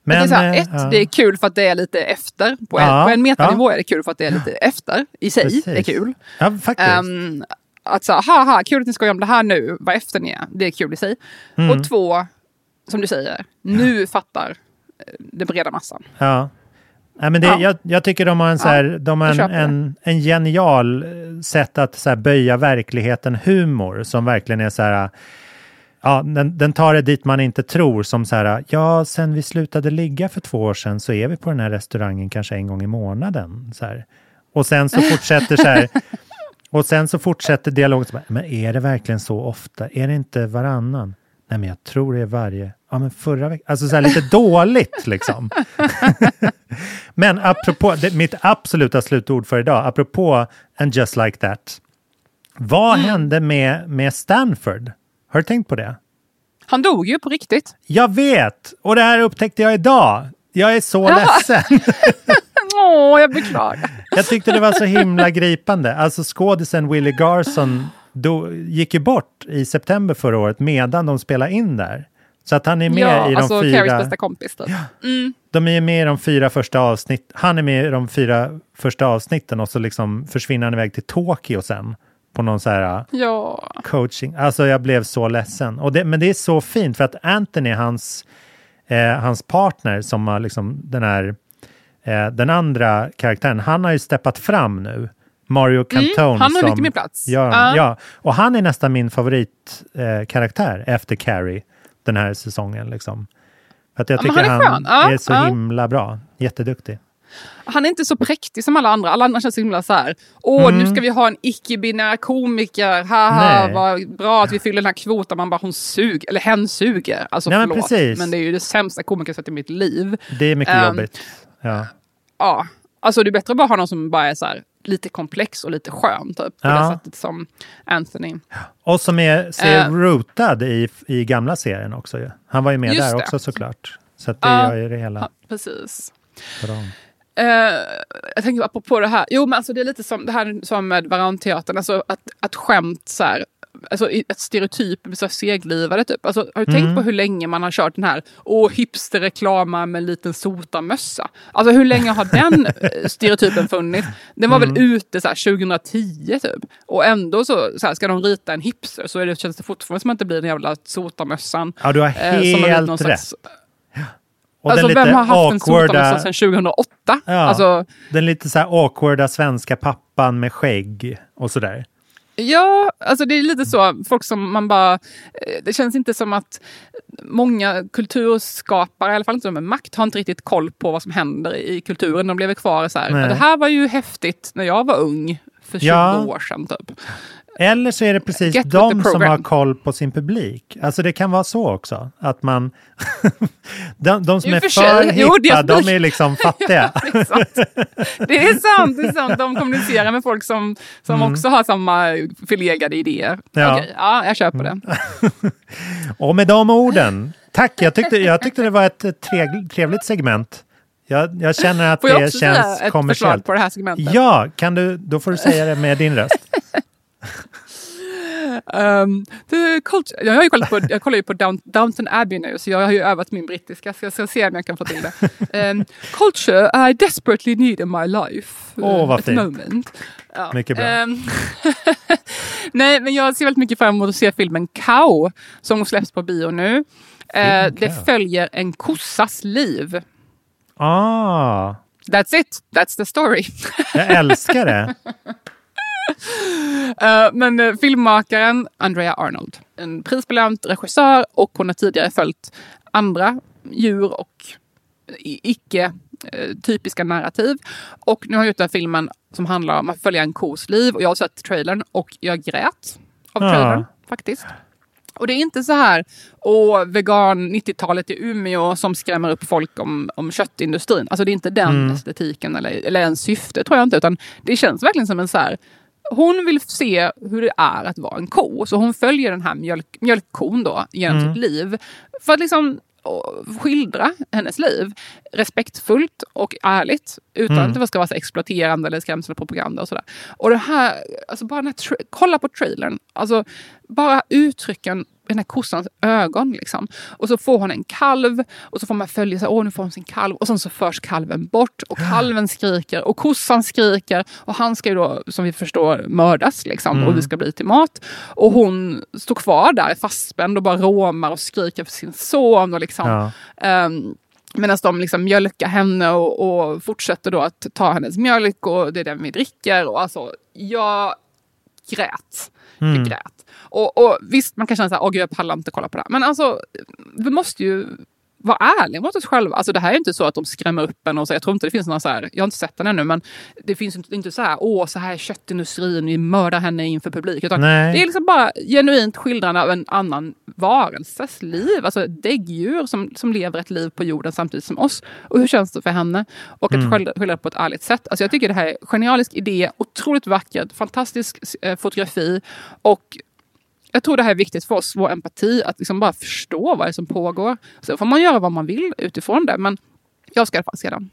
Men, det är här, eh, ett, ja. det är kul för att det är lite efter. På, Ja, en, på en metanivå ja. är det kul för att det är lite efter i sig. Precis. Det är kul. Ja, faktiskt. Ehm, att så, haha, kul att ni skojar om det här nu, vad efter ni är. Det är kul i sig. Mm. Och två, som du säger, nu fattar den breda massan. Ja. Nej, men det, Ja. jag, jag tycker de har en, så här, Ja, de har en, en, en genial eh, sätt att så här, böja verkligheten humor som verkligen är så här Ja, den, den tar det dit man inte tror som så här, ja, sen vi slutade ligga för två år sedan så är vi på den här restaurangen kanske en gång i månaden. Så här. Och sen så fortsätter så här, och sen så fortsätter dialogen, så bara, men är det verkligen så ofta? Är det inte varannan? Nej, men jag tror det är varje. Ja, men förra veckan. Alltså så här lite dåligt liksom. men apropå, det, mitt absoluta slutord för idag, apropå And just like that. Vad hände med, med Stanford? Har du tänkt på det? Han dog ju på riktigt. Jag vet! Och det här upptäckte jag idag. Jag är så Ja. ledsen. Åh, jag beklagar. Jag tyckte det var så himla gripande. Alltså skådisen Willie Garson då, gick ju bort i september förra året medan de spelade in där. Så att han är med ja, i de alltså fyra... Carries bästa kompis. Typ. Mm. De är med i de fyra första avsnitt. Han är med i de fyra första avsnitten och så liksom försvinner han iväg till Tokyo sen. På någon så här Ja. coaching. Alltså jag blev så ledsen. Och det, men det är så fint för att Anthony, hans, eh, hans partner som har liksom den här eh, den andra karaktären, han har ju steppat fram nu. Mario Cantone. Mm, han har som mycket mer plats. Ja. ja, och han är nästan min favoritkaraktär eh, efter Carrie den här säsongen. Liksom. För att jag Ja, men tycker han är han. Ja, är så ja. himla bra. Jätteduktig. Han är inte så präktig som alla andra. Alla andra känns så himla så här. Åh, Mm. nu ska vi ha en icke-binär komiker. Haha, Nej. vad bra att vi fyller den här kvoten. Man bara, hon suger. Eller hen suger. Alltså Nej, men förlåt. precis. Men det är ju det sämsta komikersättet i mitt liv. Det är mycket Ehm, jobbigt. Ja. Ja, alltså det är bättre att bara ha någon som bara är så här, lite komplex och lite skön. Typ, på Ja. det sättet som Anthony. Och som är, ser Eh. rotad i, i gamla serien också. Ju. Han var ju med där det. också såklart. Så det Ja. gör ju det hela Ja, precis. bra. Eh, jag tänker apropå det här. Jo, men alltså det är lite som det här som med Varanteatern. Alltså att, att skämt så här. Alltså ett stereotyp blir så seglivade typ. Alltså, har du Mm. tänkt på hur länge man har kört den här åh hipsterreklamar med en liten sotarmössa? Alltså hur länge har den eh, stereotypen funnits? Den var Mm. väl ute så här, 2010 typ. Och ändå så, så här, ska de rita en hipster så är det, känns det fortfarande som att det blir den jävla sotarmössan. Ja, du har eh, helt någon rätt. slags- Och alltså vem har haft en awkwarda- sotarmössa sedan 2008? Ja, Alltså, den lite så här awkwarda svenska pappan med skägg och sådär. Ja, alltså det är lite så. Folk som man bara... eh, Det känns inte som att många kulturskapare, i alla fall inte de med makt, har inte riktigt koll på vad som händer i kulturen. De lever kvar så här. Det här var ju häftigt när jag var ung, för 20 Ja. år sedan typ. Eller så är det precis Get de som har koll på sin publik. Alltså det kan vara så också. Att man... de, de som är för hippa, är- de är liksom fattiga. Det är sant. Det är sant, det är sant. De kommunicerar med folk som, som Mm. också har samma förlegade idéer. Ja. Okej, ja, jag köper det. Och med de orden, tack. Jag tyckte, jag tyckte det var ett trevligt, segment. Jag, jag känner att Får jag det också säga känns ett förslag kommersiellt. på det här segmentet? Ja, kan du, då får du säga det med din röst. Um, the culture, jag, har ju kollat på, jag kollar ju på Down, Downton Abbey nu, så jag har ju övat min brittiska, så jag ska se om jag kan få till det. Um, culture I desperately need in my life. Åh, uh, vad fint. moment. Ja. Mycket bra. Ehm, Nej, men jag ser väldigt mycket fram emot att se filmen Cow, som släpps på bio nu. Film det följer en kossas liv. Ah, That's it, that's the story. jag älskar det. Eh, men uh, filmmakaren Andrea Arnold, en prisbelönt regissör och hon har tidigare följt andra djur och i- icke eh, typiska narrativ. Och nu har jag gjort den här filmen som handlar om att följa en kos liv och jag har sett trailern och jag grät av Ja. trailern faktiskt. Och det är inte så här, åh, vegan 90-talet i Umeå som skrämmer upp folk om, om köttindustrin. Alltså det är inte den Mm. estetiken eller, eller ens syfte tror jag inte. Utan det känns verkligen som en så här, hon vill se hur det är att vara en ko. Så hon följer den här mjölk, mjölkkon då genom Mm. sitt liv. För att liksom skildra hennes liv respektfullt och ärligt. Utan Mm. att det ska vara så exploaterande eller skrämselpropaganda och sådär. Och det här, alltså bara tra- kolla på trailern. Alltså bara uttrycken i den här kossans ögon. Liksom. Och så får hon en kalv och så får man följa, så, här, åh nu får hon sin kalv. Och sen så förs kalven bort och kalven skriker och kossan skriker. Och han ska ju då, som vi förstår, mördas liksom, Mm. och det ska bli till mat. Och hon står kvar där fastspänd och bara råmar och skriker för sin son. Och liksom, Ja. Ehm, Medan de liksom mjölkar henne och, och, fortsätter då att ta hennes mjölk och det är den vi dricker. Och alltså, jag grät. Mm. Jag grät. Och, och, visst, man kan känna så här, åh gud jag pallar inte kolla på det här. Men alltså, vi måste ju vara ärliga mot oss själva. Alltså det här är inte så att de skrämmer upp en och så. Jag tror inte det finns några så här, jag har inte sett den ännu, men det finns inte så här, åh så här är köttindustrin, vi mördar henne inför publik. Utan det är liksom bara genuint skildrande av en annan varelses liv. Alltså däggdjur som, som lever ett liv på jorden samtidigt som oss. Och hur känns det för henne? Och att mm. skildra på ett ärligt sätt. Alltså jag tycker det här är en genialisk idé, otroligt vackert, fantastisk eh, fotografi och jag tror det här är viktigt för oss, vår empati, att liksom bara förstå vad det är som pågår. Så får man göra vad man vill utifrån det, men jag ska i alla fall se den.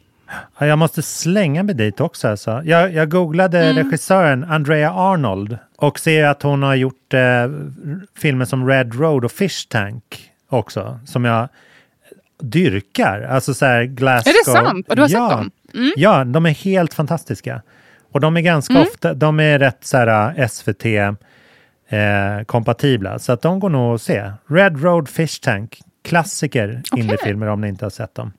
jag måste slänga mig dit också. Alltså. Jag, jag googlade mm. regissören Andrea Arnold och ser att hon har gjort eh, filmer som Red Road och Fish Tank också, som jag dyrkar. Alltså så här Glasgow. Är det sant? Och du har ja, sett dem? Mm. Ja, de är helt fantastiska. Och de är ganska mm. ofta, de är rätt så här eh, SVT eh, kompatibla. Så att de går nog att se. Red Road Fish Tank, klassiker okay. indiefilmer om ni inte har sett dem.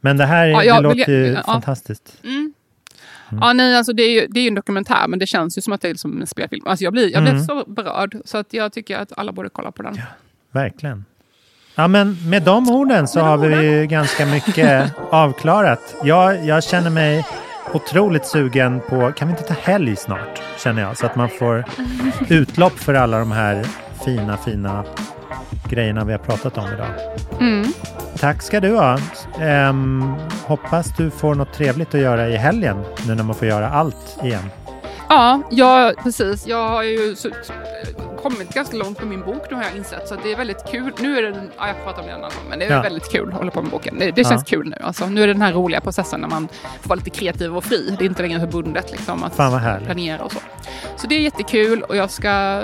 Men det här ja, det låter ju ja. fantastiskt. Mm. Mm. Ja, nej, alltså det är ju det är en dokumentär, men det känns ju som att det är som en spelfilm. Alltså jag blir, jag blir mm. så berörd, så att jag tycker att alla borde kolla på den. Ja, verkligen. Ja, men med de orden så har vi ju ganska mycket avklarat. Jag, jag känner mig otroligt sugen på, kan vi inte ta helg snart? Känner jag, så att man får utlopp för alla de här fina, fina grejerna vi har pratat om idag. Mm. Tack ska du ha. Um, hoppas du får något trevligt att göra i helgen nu när man får göra allt igen. Ja, ja precis. Jag har ju kommit ganska långt med min bok nu har jag insett. Så det är väldigt kul. Nu är det, ja, jag pratar om det en annan gång, men det är ja. väldigt kul att hålla på med boken. Det, det känns ja. kul nu. Alltså, nu är det den här roliga processen när man får vara lite kreativ och fri. Det är inte längre förbundet liksom, att planera och så. Så det är jättekul och jag ska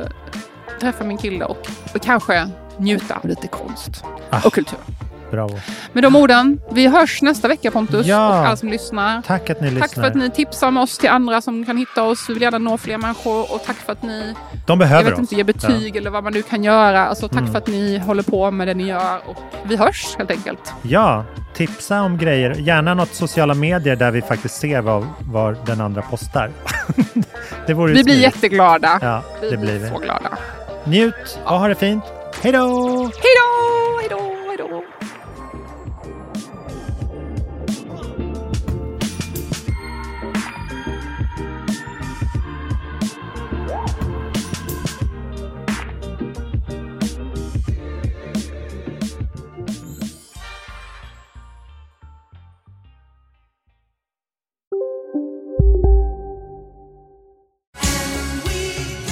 träffa min kille och, och kanske njuta av lite konst ah. och kultur. Bravo. Med de orden, vi hörs nästa vecka Pontus ja. och alla som lyssnar. Tack att ni lyssnar. Tack för att ni tipsar om oss till andra som kan hitta oss. Vi vill gärna nå fler människor och tack för att ni De behöver jag vet inte, ger betyg ja. eller vad man nu kan göra. Alltså, tack mm. för att ni håller på med det ni gör och vi hörs helt enkelt. Ja, tipsa om grejer. Gärna något sociala medier där vi faktiskt ser vad, vad den andra postar. det vore vi blir jätteglada. Ja, det vi blir vi. så glada. Njut och ha det fint. Hej då! Hej då! Hej då!